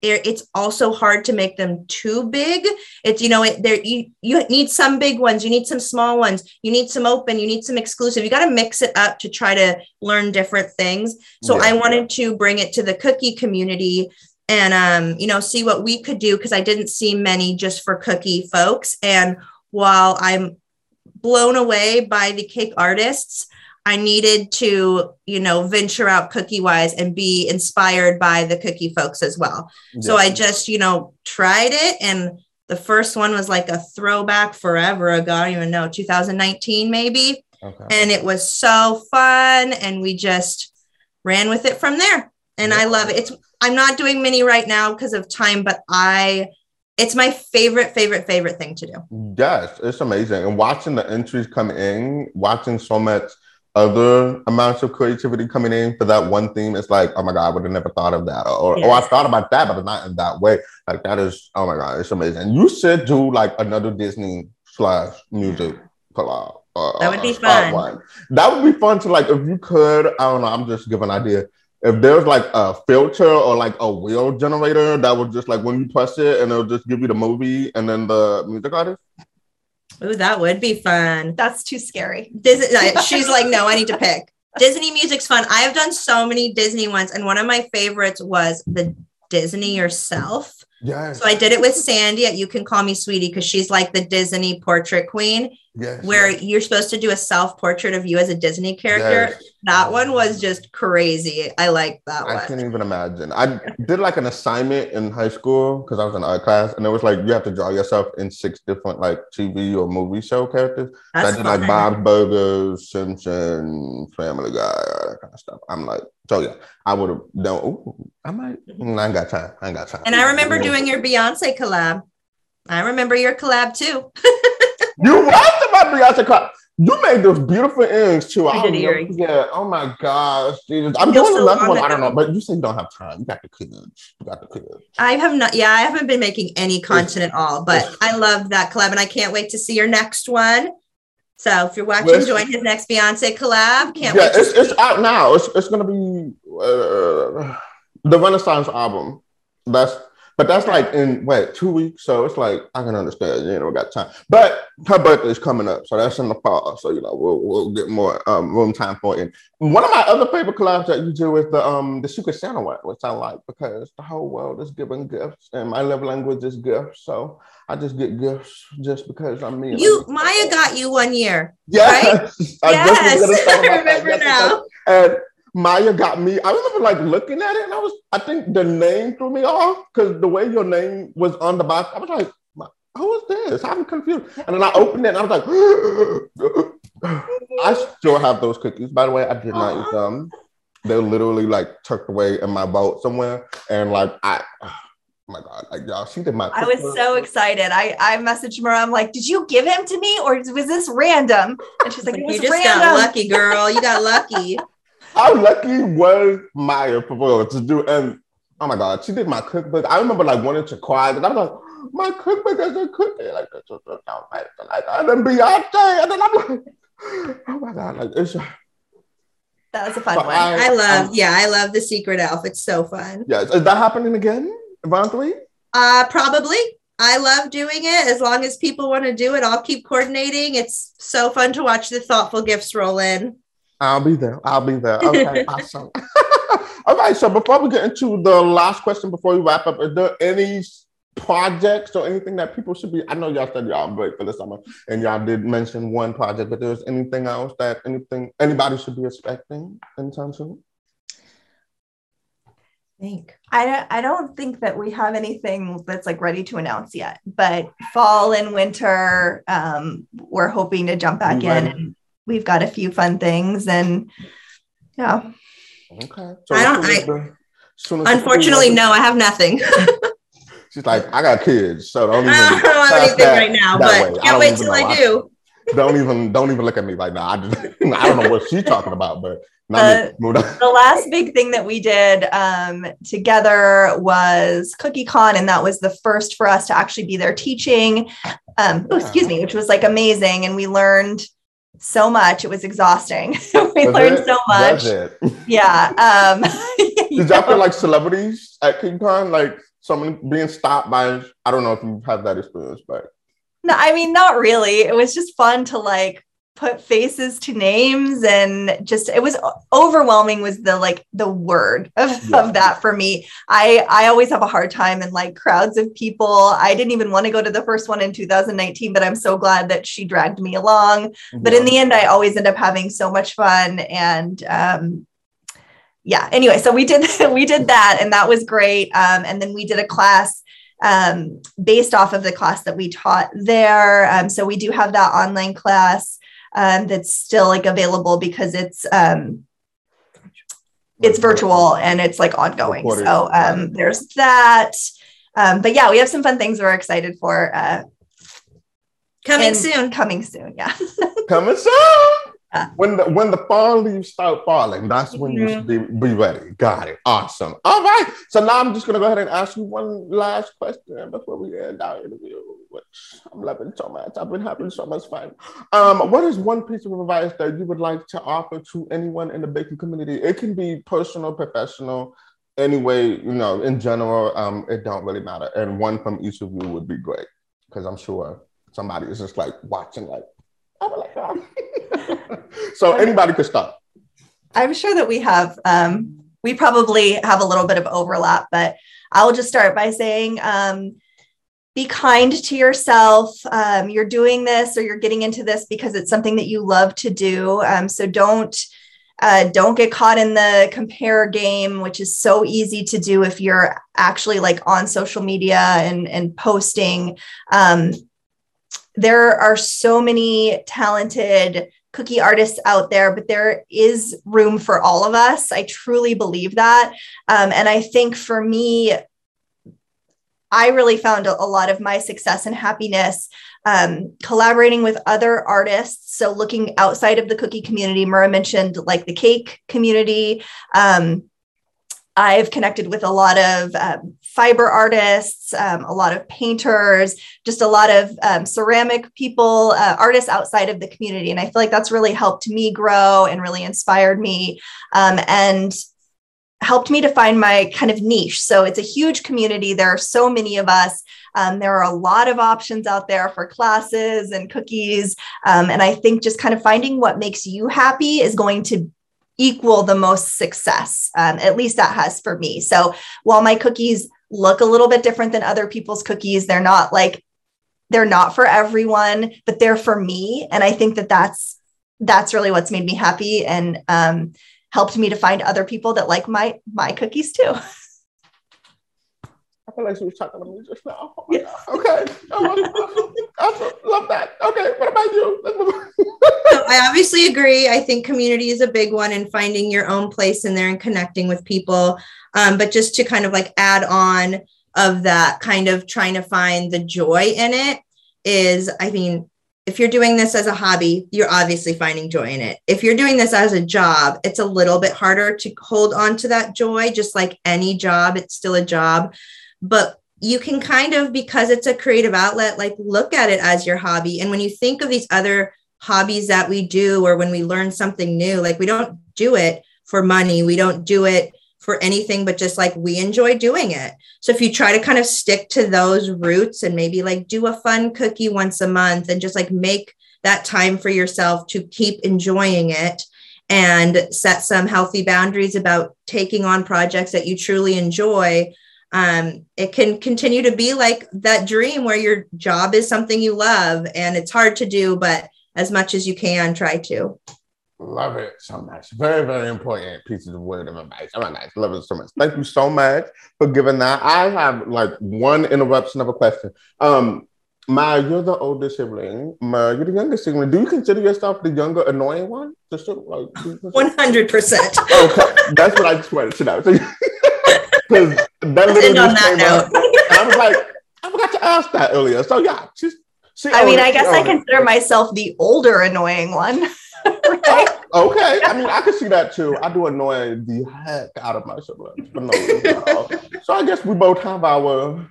it's also hard to make them too big. It's you know it, there you you need some big ones, you need some small ones, you need some open, you need some exclusive. You got to mix it up to try to learn different things. So yeah. I wanted to bring it to the cookie community and um you know see what we could do because I didn't see many just for cookie folks. And while I'm blown away by the cake artists, I needed to, you know, venture out cookie wise and be inspired by the cookie folks as well. Yeah. So I just, you know, tried it. And the first one was like a throwback forever ago. I don't even know, 2019 maybe. Okay. And it was so fun. And we just ran with it from there. And yeah. I love it. It's, I'm not doing mini right now because of time, but I, it's my favorite, favorite, favorite thing to do. Yes, it's amazing. And watching the entries come in, watching so much other amounts of creativity coming in for that one theme, it's like, oh my God, I would have never thought of that. Or, yes. oh, I thought about that, but not in that way. Like that is, oh my God, it's amazing. You should do like another Disney slash music collab. Uh, that would be fun. One. That would be fun to like, if you could, I don't know, I'm just giving an idea. If there's like a filter or like a wheel generator that would just like when you press it and it'll just give you the movie and then the music artist. Ooh, that would be fun. That's too scary. Disney, uh, she's like, no, I need to pick. Disney music's fun. I have done so many Disney ones, and one of my favorites was the Disney yourself. Yes. So I did it with Sandy at You Can Call Me Sweetie because she's like the Disney portrait queen. Yes. Where yes. you're supposed to do a self portrait of you as a Disney character. Yes. That one was just crazy. I like that I one. I can't even imagine. I did like an assignment in high school because I was in art class, and it was like you have to draw yourself in six different like TV or movie show characters. That's so I did fun. like Bob Burgers, Simpson, Family Guy, all that kind of stuff. I'm like, so yeah, I would have done. Ooh, I might. Mm, I ain't got time. I ain't got time. And I remember doing your Beyonce collab. I remember your collab too. you watched my Beyonce collab. You made those beautiful earrings too. I, I did earrings. Yeah. Oh my gosh, Jesus. I'm doing the another one. I don't know, but you say you don't have time. You got the kids. You got the kids. I have not. Yeah, I haven't been making any content at all, but I love that collab, and I can't wait to see your next one. So if you're watching, join his next Beyonce collab. Can't yeah, wait. it's, it's out now. It's it's gonna be uh, the Renaissance album. That's but that's like in what two weeks, so it's like I can understand. You know, we got time. But her birthday is coming up, so that's in the fall. So you know, we'll we'll get more um, room time for it. And one of my other favorite collabs that you do is the um the Secret Santa one, which I like because the whole world is giving gifts, and my love language is gifts. So I just get gifts just because I'm me. You Maya got you one year. Yes, right? I yes, I remember now. And Maya got me. I remember like looking at it, and I was, I think the name threw me off because the way your name was on the box, I was like, who is this? I'm confused. And then I opened it, and I was like, I still have those cookies. By the way, I did not eat uh-huh. them. They're literally like tucked away in my boat somewhere, and like I. Oh my god! Like y'all, she did my. I was so excited. I I messaged her. I'm like, "Did you give him to me, or was this random?" And she's like, "You just random. got lucky, girl. You got lucky." How lucky was Maya for to do? And oh my God, she did my cookbook. I remember like wanting to cry because I was like, my cookbook is a cookie. Like, like, and then Beyonce. And then I'm like, oh my God, like it's. That was a fun one. I, I love, I'm, yeah, I love the Secret Elf. It's so fun. Yeah, is that happening again, three? Uh, probably. I love doing it. As long as people want to do it, I'll keep coordinating. It's so fun to watch the thoughtful gifts roll in. I'll be there. I'll be there. Okay, awesome. All right. So before we get into the last question, before we wrap up, is there any projects or anything that people should be? I know y'all said y'all break for the summer, and y'all did mention one project, but there's anything else that anything anybody should be expecting in anytime soon? think I don't, I don't think that we have anything that's like ready to announce yet but fall and winter um, we're hoping to jump back in and we've got a few fun things and yeah. Okay. So I don't. I, unfortunately, no. I have nothing. She's like, I got kids, so don't even. I don't have pass anything right now, but way. I can't wait even till know. I do. Don't even don't even look at me like that. I just I don't know what she's talking about, but Uh, me. Move on. the last big thing that we did um, together was Cookie Con, and that was the first for us to actually be there teaching. Um, oh, excuse me, which was like amazing, and we learned so much. It was exhausting. we Was learned it? so much. Yeah. Um, Did y'all feel like celebrities at Cookie Con? Like someone being stopped by I don't know if you've had that experience, but No, I mean, not really. It was just fun to like put faces to names and just it was overwhelming was the like the word of, Yeah. of that for me. I I always have a hard time in like crowds of people. I didn't even want to go to the first one in 2019, but I'm so glad that she dragged me along. But in the end, I always end up having so much fun and um yeah, anyway, so we did we did that and that was great. Um, and then we did a class um, based off of the class that we taught there. Um, so we do have that online class um, that's still like available because it's um, it's virtual and it's like ongoing. So um, there's that. Um, but yeah, we have some fun things we're excited for uh, Coming and soon. Coming soon, yeah. coming soon. Yeah. When the when the fall leaves start falling, that's when you should be, be ready. Got it. Awesome. All right. So now I'm just gonna go ahead and ask you one last question before we end our interview, which I'm loving so much. I've been having so much fun. Um, what is one piece of advice that you would like to offer to anyone in the baking community? It can be personal, professional, anyway, you know, in general, um, it don't really matter. And one from each of you would be great because I'm sure somebody is just like watching, like, that. so anybody could start. I'm sure that we have, um, we probably have a little bit of overlap, but I'll just start by saying, um, be kind to yourself. Um, you're doing this or you're getting into this because it's something that you love to do. Um, so don't uh, don't get caught in the compare game, which is so easy to do if you're actually like on social media and and posting. Um, there are so many talented cookie artists out there, but there is room for all of us. I truly believe that. Um, and I think for me, I really found a, lot of my success and happiness um, collaborating with other artists. So, looking outside of the cookie community, Murrah mentioned like the cake community. Um, I've connected with a lot of um, fiber artists, um, a lot of painters, just a lot of um, ceramic people, uh, artists outside of the community. And I feel like that's really helped me grow and really inspired me um, and helped me to find my kind of niche. So it's a huge community. There are so many of us. Um, there are a lot of options out there for classes and cookies. Um, and I think just kind of finding what makes you happy is going to equal the most success. Um, at least that has for me. So while my cookies look a little bit different than other people's cookies, they're not like they're not for everyone, but they're for me. And I think that that's that's really what's made me happy and um, helped me to find other people that like my my cookies too. I feel like she was talking to me just now. Oh my God. Okay. I love that. Okay. What about you? Let's move on. So I obviously agree. I think community is a big one and finding your own place in there and connecting with people. Um, but just to kind of like add on of that kind of trying to find the joy in it is, I mean, if you're doing this as a hobby, you're obviously finding joy in it. If you're doing this as a job, it's a little bit harder to hold on to that joy, just like any job, it's still a job. But you can kind of, because it's a creative outlet, like look at it as your hobby. And when you think of these other hobbies that we do, or when we learn something new, like we don't do it for money, we don't do it for anything but just like we enjoy doing it. So if you try to kind of stick to those roots and maybe like do a fun cookie once a month and just like make that time for yourself to keep enjoying it and set some healthy boundaries about taking on projects that you truly enjoy um, it can continue to be like that dream where your job is something you love and it's hard to do but as much as you can try to Love it so much. Very, very important pieces of word of advice. Oh my gosh, love it so much. Thank you so much for giving that. I have like one interruption of a question. Um, Maya, you're the older sibling. Maya, you're the younger sibling. Do you consider yourself the younger, annoying one? Just like, you consider- 100% okay, that's what I just wanted to know. Because that literally on that up. note I was like, I forgot to ask that earlier. So yeah, she's. She I mean. I guess I consider myself the older annoying one. right? Okay, I mean, I can see that too. I do annoy the heck out of my siblings for no reason. so I guess we both have our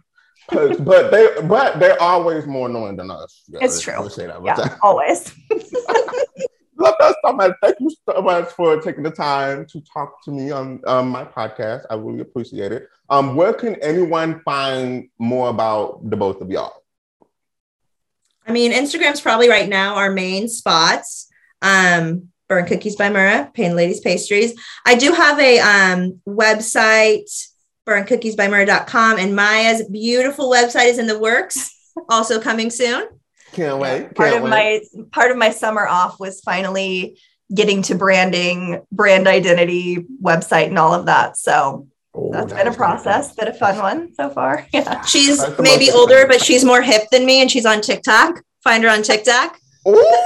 perks, but they but they're always more annoying than us. Yeah, It's true. let's say that. Yeah, always. Love that so much. Thank you so much for taking the time to talk to me on um, my podcast. I really appreciate it. Um, where can anyone find more about the both of y'all? I mean, Instagram's probably right now our main spots. Um, Burnt Cookies by Murrah, Painted Ladies Pastries. I do have a um, website, burntcookiesbymurrah.com, and Maya's beautiful website is in the works, also coming soon. Can't wait. part Can't of wait. my part of my summer off was finally getting to branding, brand identity, website, and all of that. So Oh, that's that been a was gonna be process, been a fun one so far. Yeah. She's maybe older, but she's more hip than me, and she's on TikTok. Find her on TikTok. Ooh!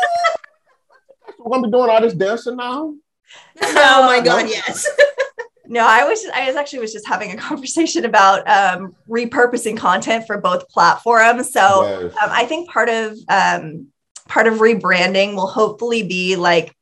We're gonna be doing all this dancing now. oh my God, No. yes. No, I was I was actually was just having a conversation about um, repurposing content for both platforms. So Yes. um, I think part of um, part of rebranding will hopefully be like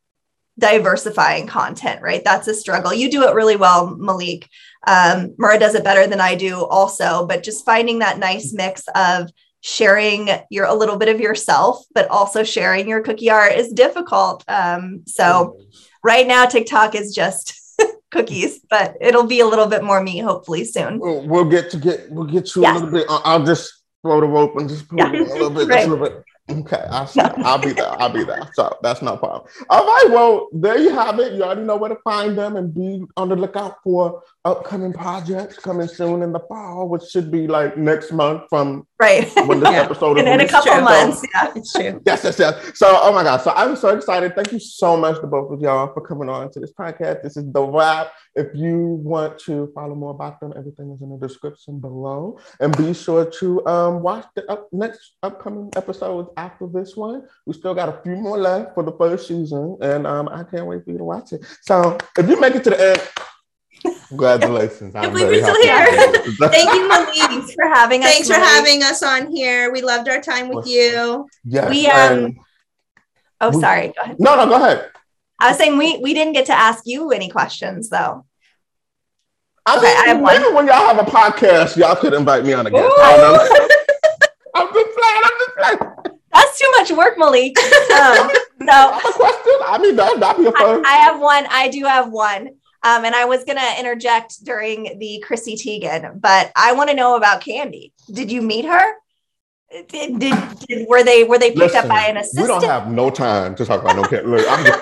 diversifying content, right? That's a struggle. You do it really well, Malek. Um, Murrah does it better than I do, also. But just finding that nice mix of sharing your a little bit of yourself, but also sharing your cookie art is difficult. Um, so right now, TikTok is just cookies, but it'll be a little bit more me hopefully soon. we'll, we'll get to get we'll get you Yes. a little bit. I'll, just throw the rope and just pull Yeah. a little bit, Right. just a little bit. Okay, I'll, I'll be there. I'll be there. So that's no problem. All right, well, there you have it. You already know where to find them and be on the lookout for upcoming projects coming soon in the fall, which should be like next month from Right. when this Yeah. episode is in, in a couple True. months. Yeah. It's true. Yes, yes, yes. So, oh my God. So I'm so excited. Thank you so much to both of y'all for coming on to this podcast. This is the wrap. If you want to follow more about them, everything is in the description below. And be sure to um, watch the up, next upcoming episodes after this one. We still got a few more left for the first season, and um, I can't wait for you to watch it. So if you make it to the end, congratulations. Can't I'm believe we're still here. Thank you, Malek. Thanks for having us. Thanks for Malek. having us on here. We loved our time with you. Yes, We, um, and- Oh, We- sorry. Go ahead. no, no, go ahead. I was saying we we didn't get to ask you any questions though. I Okay, mean, I have one. when y'all have a podcast, y'all could invite me on again. Ooh. I don't know. I'm just playing. I'm just playing. That's too much work, Malek. Um, so I have a question. I mean, that, that'd be a I, fun. I have one. I do have one. Um, and I was gonna interject during the Chrissy Teigen, but I want to know about Kandi. Did you meet her? Did, did, did were they were they picked Listen, up by an assistant? we don't have no time to talk about no candy. Look, I'm just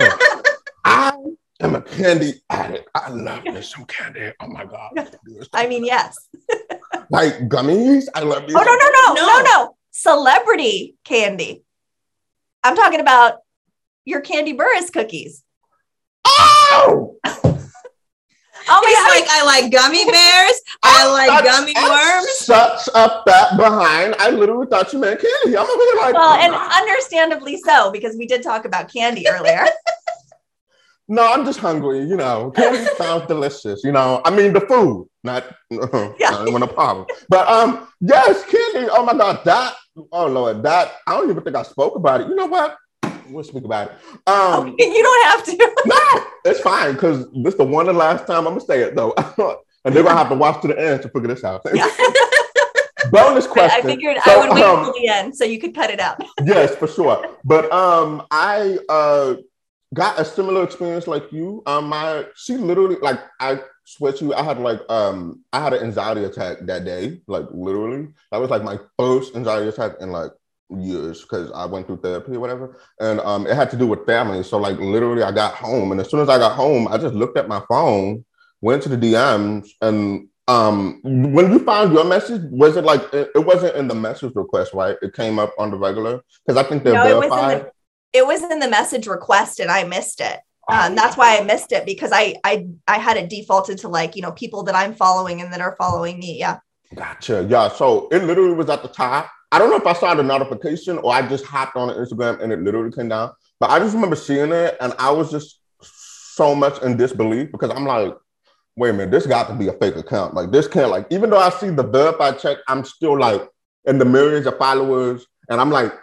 I am a candy addict. I love me some candy. Oh my God. I mean, yes. like gummies. I love these. Oh no, no, no, No. no, no. Celebrity candy. I'm talking about your Kandi Burruss cookies. Oh! Oh my He's god. like, I like gummy bears. I like That's- gummy I'm worms. Such a fat behind. I literally thought you meant candy. I'm over here like, well, and understandably so, because we did talk about candy earlier. No, I'm just hungry. You know, candy sounds delicious. You know, I mean the food, not Yeah. not even a problem. But um, yes, candy. Oh my God, that. Oh Lord, that. I don't even think I spoke about it. You know what? We'll speak about it. Um, Okay, you don't have to. no, it's fine because this is the one and last time I'm gonna say it though, and they're gonna have to watch to the end to figure this out. Yeah. Bonus question. I figured So, I would wait um, till the end so you could cut it out. yes, for sure. But um, I uh got a similar experience like you. Um, my she literally like I swear to you, I had like um I had an anxiety attack that day. Like literally, that was like my first anxiety attack in like years because I went through therapy or whatever, and um it had to do with family. So like literally, I got home, and as soon as I got home, I just looked at my phone, went to the DMs, and um when you found your message was it like it, it wasn't in the message request right it came up on the regular because i think they're No, it was in verified it was in the message request and I missed it. Um, that's why I missed it because I I I had it defaulted to like you know people that I'm following and that are following me. Yeah. gotcha yeah so it literally was at the top i don't know if i saw the notification or i just hopped on instagram and it literally came down but i just remember seeing it and i was just so much in disbelief because i'm like wait a minute, this got to be a fake account. Like this can't like, even though I see the verified check, I'm still like in the millions of followers. And I'm like,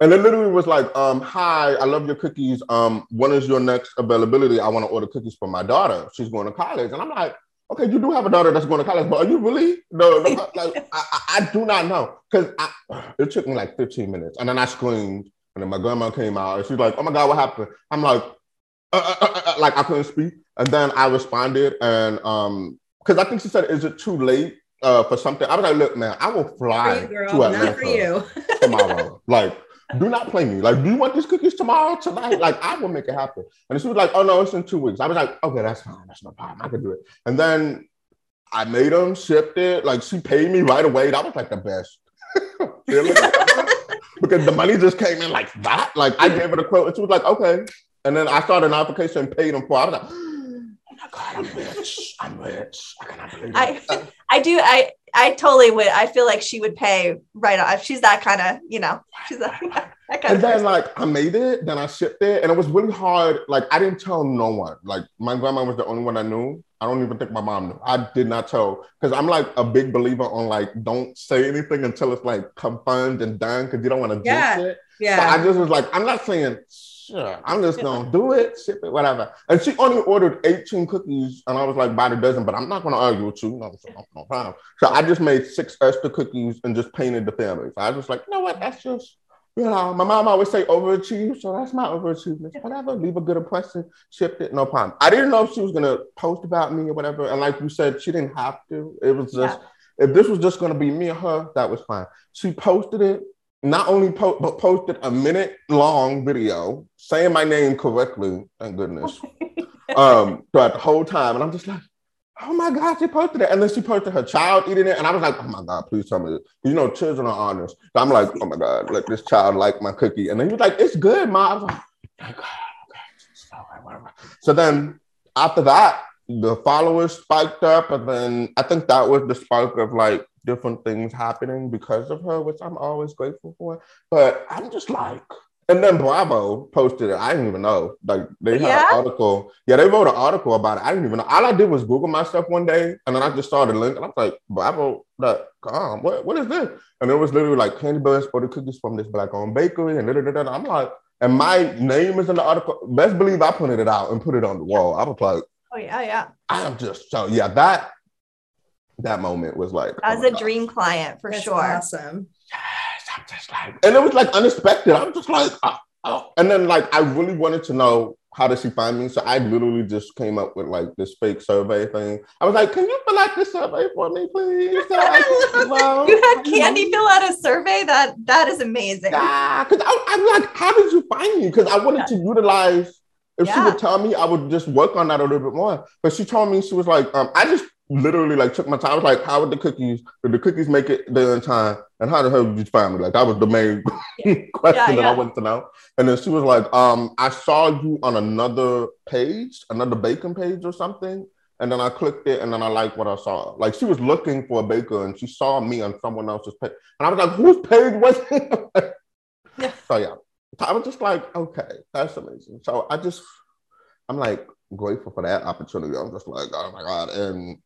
and it literally was like, um, hi, I love your cookies. Um, when is your next availability? I want to order cookies for my daughter. She's going to college. And I'm like, okay, you do have a daughter that's going to college, but are you really? No, no like I, I, do not know. Cause it took me like 15 minutes. And then I screamed. And then my grandma came out and she's like, oh my God, what happened? I'm like, uh, uh, uh, like I couldn't speak. And then I responded and um, because I think she said, is it too late? uh, for something. I was like, look, man, I will fly you, to Atlanta tomorrow. like, do not play me. Like, do you want these cookies tomorrow, tonight? Like, I will make it happen. And she was like, oh no, it's in two weeks. I was like, okay, that's fine. That's no problem. I can do it. And then I made them, shipped it. Like, she paid me right away. That was like the best. because the money just came in like that. Like, I gave her the quote, and she was like, okay. And then I started an application and paid them for. It. I was like. Oh God, I'm rich. I'm rich. I cannot believe I, I do. I, I totally would. I feel like she would pay right off. She's that kind of, you know, she's that, that kind and of. And then, person. like, I made it, then I shipped it, and it was really hard. Like, I didn't tell no one. Like, my grandma was the only one I knew. I don't even think my mom knew. I did not tell because I'm like a big believer on like don't say anything until it's like confirmed and done because you don't want to yeah. jinx it. Yeah. So I just was like, I'm not saying sure, I'm just gonna do it, ship it, whatever. And she only ordered 18 cookies, and I was like, buy the dozen, but I'm not gonna argue with you. No, no problem. So I just made six extra cookies and just painted the family. So I was like, you know what? That's just you know, my mom always say overachieve, so that's my overachievement. Whatever, leave a good impression, shipped it, no problem. I didn't know if she was gonna post about me or whatever. And like you said, she didn't have to. It was just yeah. if this was just gonna be me or her, that was fine. She posted it not only po- but posted a minute long video saying my name correctly. Thank goodness. um, throughout the whole time, and I'm just like, oh my god, she posted it, and then she posted her child eating it, and I was like, oh my god, please tell me. You know, children are honest. So I'm like, oh my god, let this child like my cookie, and then he was like, it's good, mom. Like, oh god, okay. So then after that, the followers spiked up, and then I think that was the spark of like different things happening because of her, which I'm always grateful for. But I'm just like, and then Bravo posted it. I didn't even know. Like they had yeah. an article. Yeah, they wrote an article about it. I didn't even know. All I did was Google myself one day, and then I just saw the link, and I was like, Bravo.com. What what is this? And it was literally like candy bars Burruss the cookies from this black-owned bakery, and da, da, da. I'm like, and my name is in the article. Best believe I printed it out and put it on the wall. I was like, Oh yeah, yeah. I'm just so yeah. That that moment was like as oh a dream client for That's sure. Awesome. Yes, I'm just like, and it was like unexpected. I'm just like, oh, oh. and then like I really wanted to know how does she find me? So I literally just came up with like this fake survey thing. I was like, "Can you fill out this survey for me, please?" So well, you had Kandi fill out a survey. That that is amazing. Yeah, because I'm like, how did you find me? Because I wanted to utilize. If yeah. she would tell me, I would just work on that a little bit more. But she told me she was like, um, I just literally like took my time. I was like, how would the cookies, did the cookies make it there in time? And how the hell did you find me? Like that was the main question yeah, that I wanted to know. And then she was like, um, I saw you on another page, another bacon page or something. And then I clicked it and then I liked what I saw. Like she was looking for a baker and she saw me on someone else's page. And I was like, whose page was it? yeah. So yeah. I was just like, okay, that's amazing. So I just I'm like grateful for that opportunity. I'm just like, oh my God. And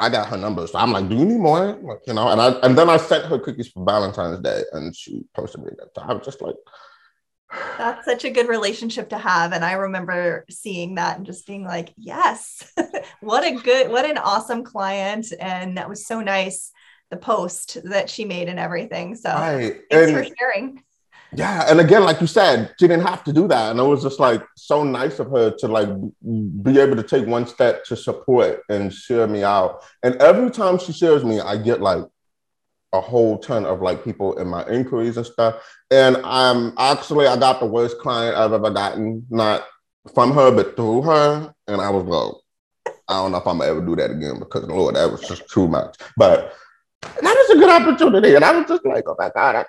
I got her number. So I'm like, do you need more? Like, you know, and I and then I sent her cookies for Valentine's Day and she posted me that. So I was just like that's such a good relationship to have. And I remember seeing that and just being like, yes, what a good, what an awesome client. And that was so nice, the post that she made and everything. So right. thanks and, for sharing. Yeah, and again, like you said, she didn't have to do that, and it was just like so nice of her to like be able to take one step to support and share me out. And every time she shares me, I get like a whole ton of like people in my inquiries and stuff. And I'm actually I got the worst client I've ever gotten, not from her, but through her. And I was like, I don't know if I'm gonna ever do that again because Lord, that was just too much. But that is a good opportunity, and I was just like, oh my god, I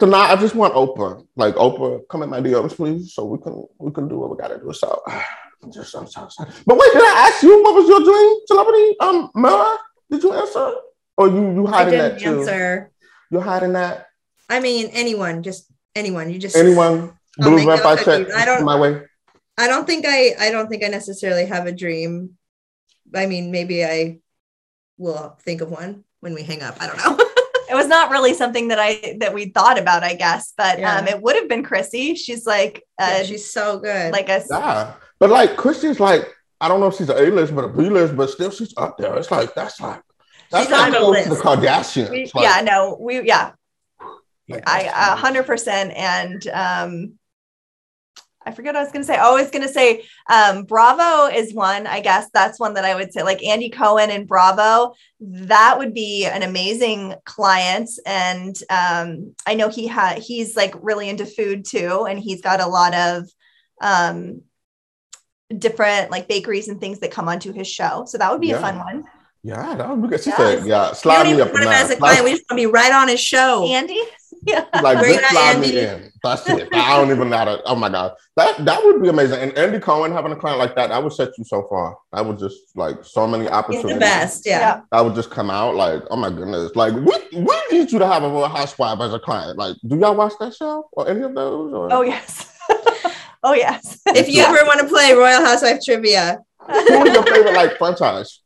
tonight I just want Oprah. Like Oprah, come in my DMs, please, so we can we can do what we gotta do. So just I'm so sorry. But wait, did I ask you what was your dream celebrity? Um, Murrah, did you answer? Or you you hiding that too? Answer. You're hiding that. I mean, anyone, just anyone. You just anyone. Blue check. I don't my way. I don't think I I don't think I necessarily have a dream I mean, maybe I will think of one when we hang up. I don't know. it was not really something that I that we thought about, I guess, but Yeah. um, it would have been Chrissy. She's like, uh, Yeah, she's so good. like a Yeah. But like Chrissy's like, I don't know if she's an A-list, but a B-list, but still she's up there. It's like that's like that's She's like on the close to the. Kardashians. we, Like, yeah, no, we yeah, like, I a hundred percent, and um, I forget what I was gonna say. Oh, I was gonna say um, Bravo is one. I guess that's one that I would say, like Andy Cohen and Bravo. That would be an amazing client, and um, I know he had he's like really into food too, and he's got a lot of um different like bakeries and things that come onto his show. So that would be Yeah. a fun one. Yeah, that would be good. She Yeah. said, yeah, we slide me even up put in him as a client. Like, We just want to be right on his show. Andy, yeah, like Bring just that slide Andy. me in. That's it. I don't even know how to. Oh my god, that that would be amazing. And Andy Cohen having a client like that, that would set you so far. That would just like so many He's opportunities. the best. Yeah. That would just come out like, oh my goodness, like we we need you to have a Real Housewife as a client. Like, do y'all watch that show or any of those? Or? Oh yes. oh yes. If you ever want to play Royal Housewife trivia, Who is your favorite like franchise?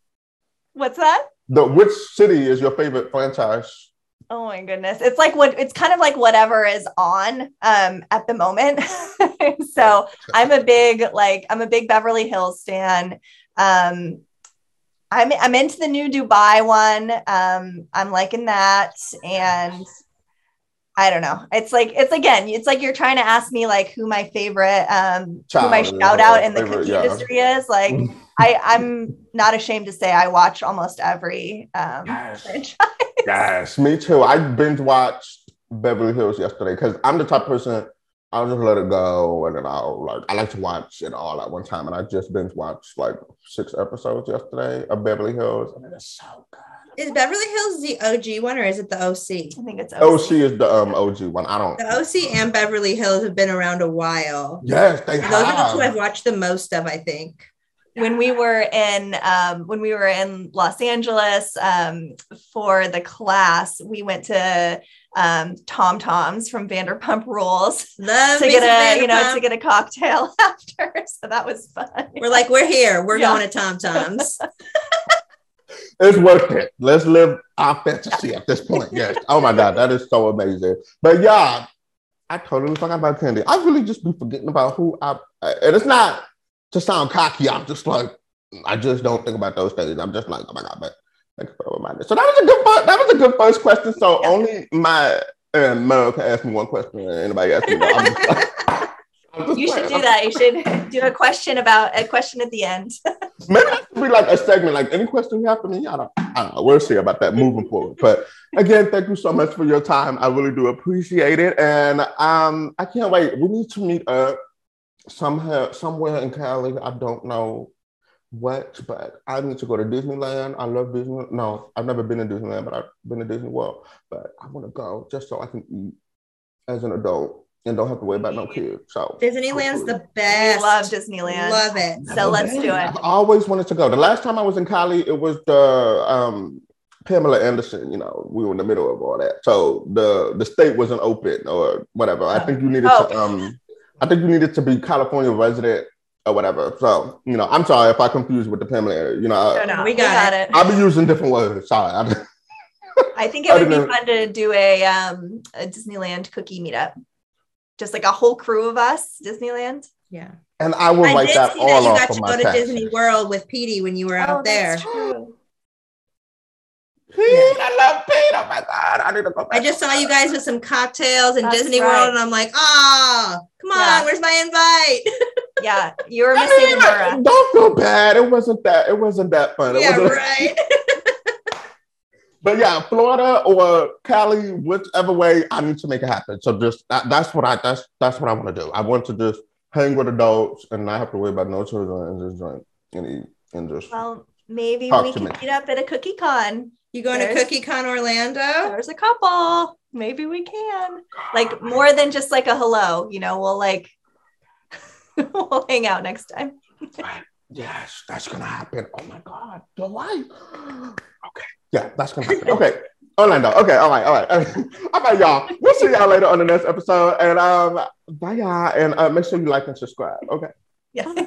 What's that? The which city is your favorite franchise? Oh my goodness. It's like what it's kind of like whatever is on um at the moment. so I'm a big like I'm a big Beverly Hills stan. Um I'm I'm into the new Dubai one. Um I'm liking that and I don't know. It's like it's again, it's like you're trying to ask me like who my favorite um who my shout out in the favorite, cookie yeah. industry is. Like I I'm not ashamed to say I watch almost every um Yes. franchise. Yes, me too. I binge watched Beverly Hills yesterday because I'm the type of person I'll just let it go and then I'll like I like to watch it all at one time. And I just binge watched like six episodes yesterday of Beverly Hills, and it is so good. is Beverly Hills the OG one or is it the OC? I think it's OC is the um OG one. I don't. The OC and Beverly Hills have been around a while. Yes, they Those are the two I've watched the most of, I think. When we were in um, when we were in Los Angeles um, for the class, we went to um, Tom Tom's from Vanderpump Rules Love to get some a you know to get a cocktail after. So that was fun. We're like, we're here. We're Yeah. going to Tom Tom's. It's worth it. Let's live our fantasy at this point. Yes. Oh my God, that is so amazing. But yeah, I totally forgot about Kandi. I really just be forgetting about who I. And it's not to sound cocky. I'm just like I just don't think about those things. I'm just like, oh my God, but thanks for reminder. So that was a good. fir- That was a good first question. So Yeah. only my and Mel can ask me one question, and anybody ask me. one. I'm just like, I'm just You should do that. You should do a question about a question at the end. Maybe that should be like a segment, like any question you have for me. I don't, I don't know. We'll see about that moving forward. But again, thank you so much for your time. I really do appreciate it. And um, I can't wait. We need to meet up somehow, somewhere in Cali. I don't know what, but I need to go to Disneyland. I love Disney. No, I've never been to Disneyland, but I've been to Disney World. But I want to go just so I can eat as an adult and don't have to worry about no kids. So Disneyland's the I best. love Disneyland. Love it. So let's do it. I've always wanted to go. The last time I was in Cali, it was the um, Pamela Anderson. You know, we were in the middle of all that, so the the state wasn't open or whatever. I think you needed Oh. to. Um, I think you needed to be California resident or whatever. So you know, I'm sorry if I confused with the Pamela. You know, No, no, We we got got, it. I'll be using different words. Sorry. I- I think I it would be didn't- fun to do a um a Disneyland cookie meetup. Just like a whole crew of us, Disneyland. Yeah. and I will I write did that see all that you off got to go to tax. Disney World with Petey when you were out there. Oh, that's true. Pete, I love Pete. Oh my God, I need to go back. I just saw you guys with some cocktails in That's Disney right. World, and I'm like, ah, come on, Yeah. where's my invite? Yeah, you were I missing mean, Laura. Don't feel bad. It wasn't that. It wasn't that fun. It yeah, wasn't- right. But yeah, Florida or Cali, whichever way, I need to make it happen. So just that, that's what I that's that's what I want to do. I want to just hang with adults and not have to worry about no children and just drink and eat and just. Well, maybe Talk we can me. meet up at a cookie con. You going to There's- Cookie Con Orlando? There's a couple. Maybe we can. Like more than just like a hello, you know, we'll like we'll hang out next time. Yes, that's gonna happen. Oh my God, delight. Okay, yeah, that's gonna happen. Okay, Orlando. Okay, all right, all right, all right, y'all. We'll see y'all later on the next episode, and um, bye y'all, and uh, make sure you like and subscribe. Okay. Yeah.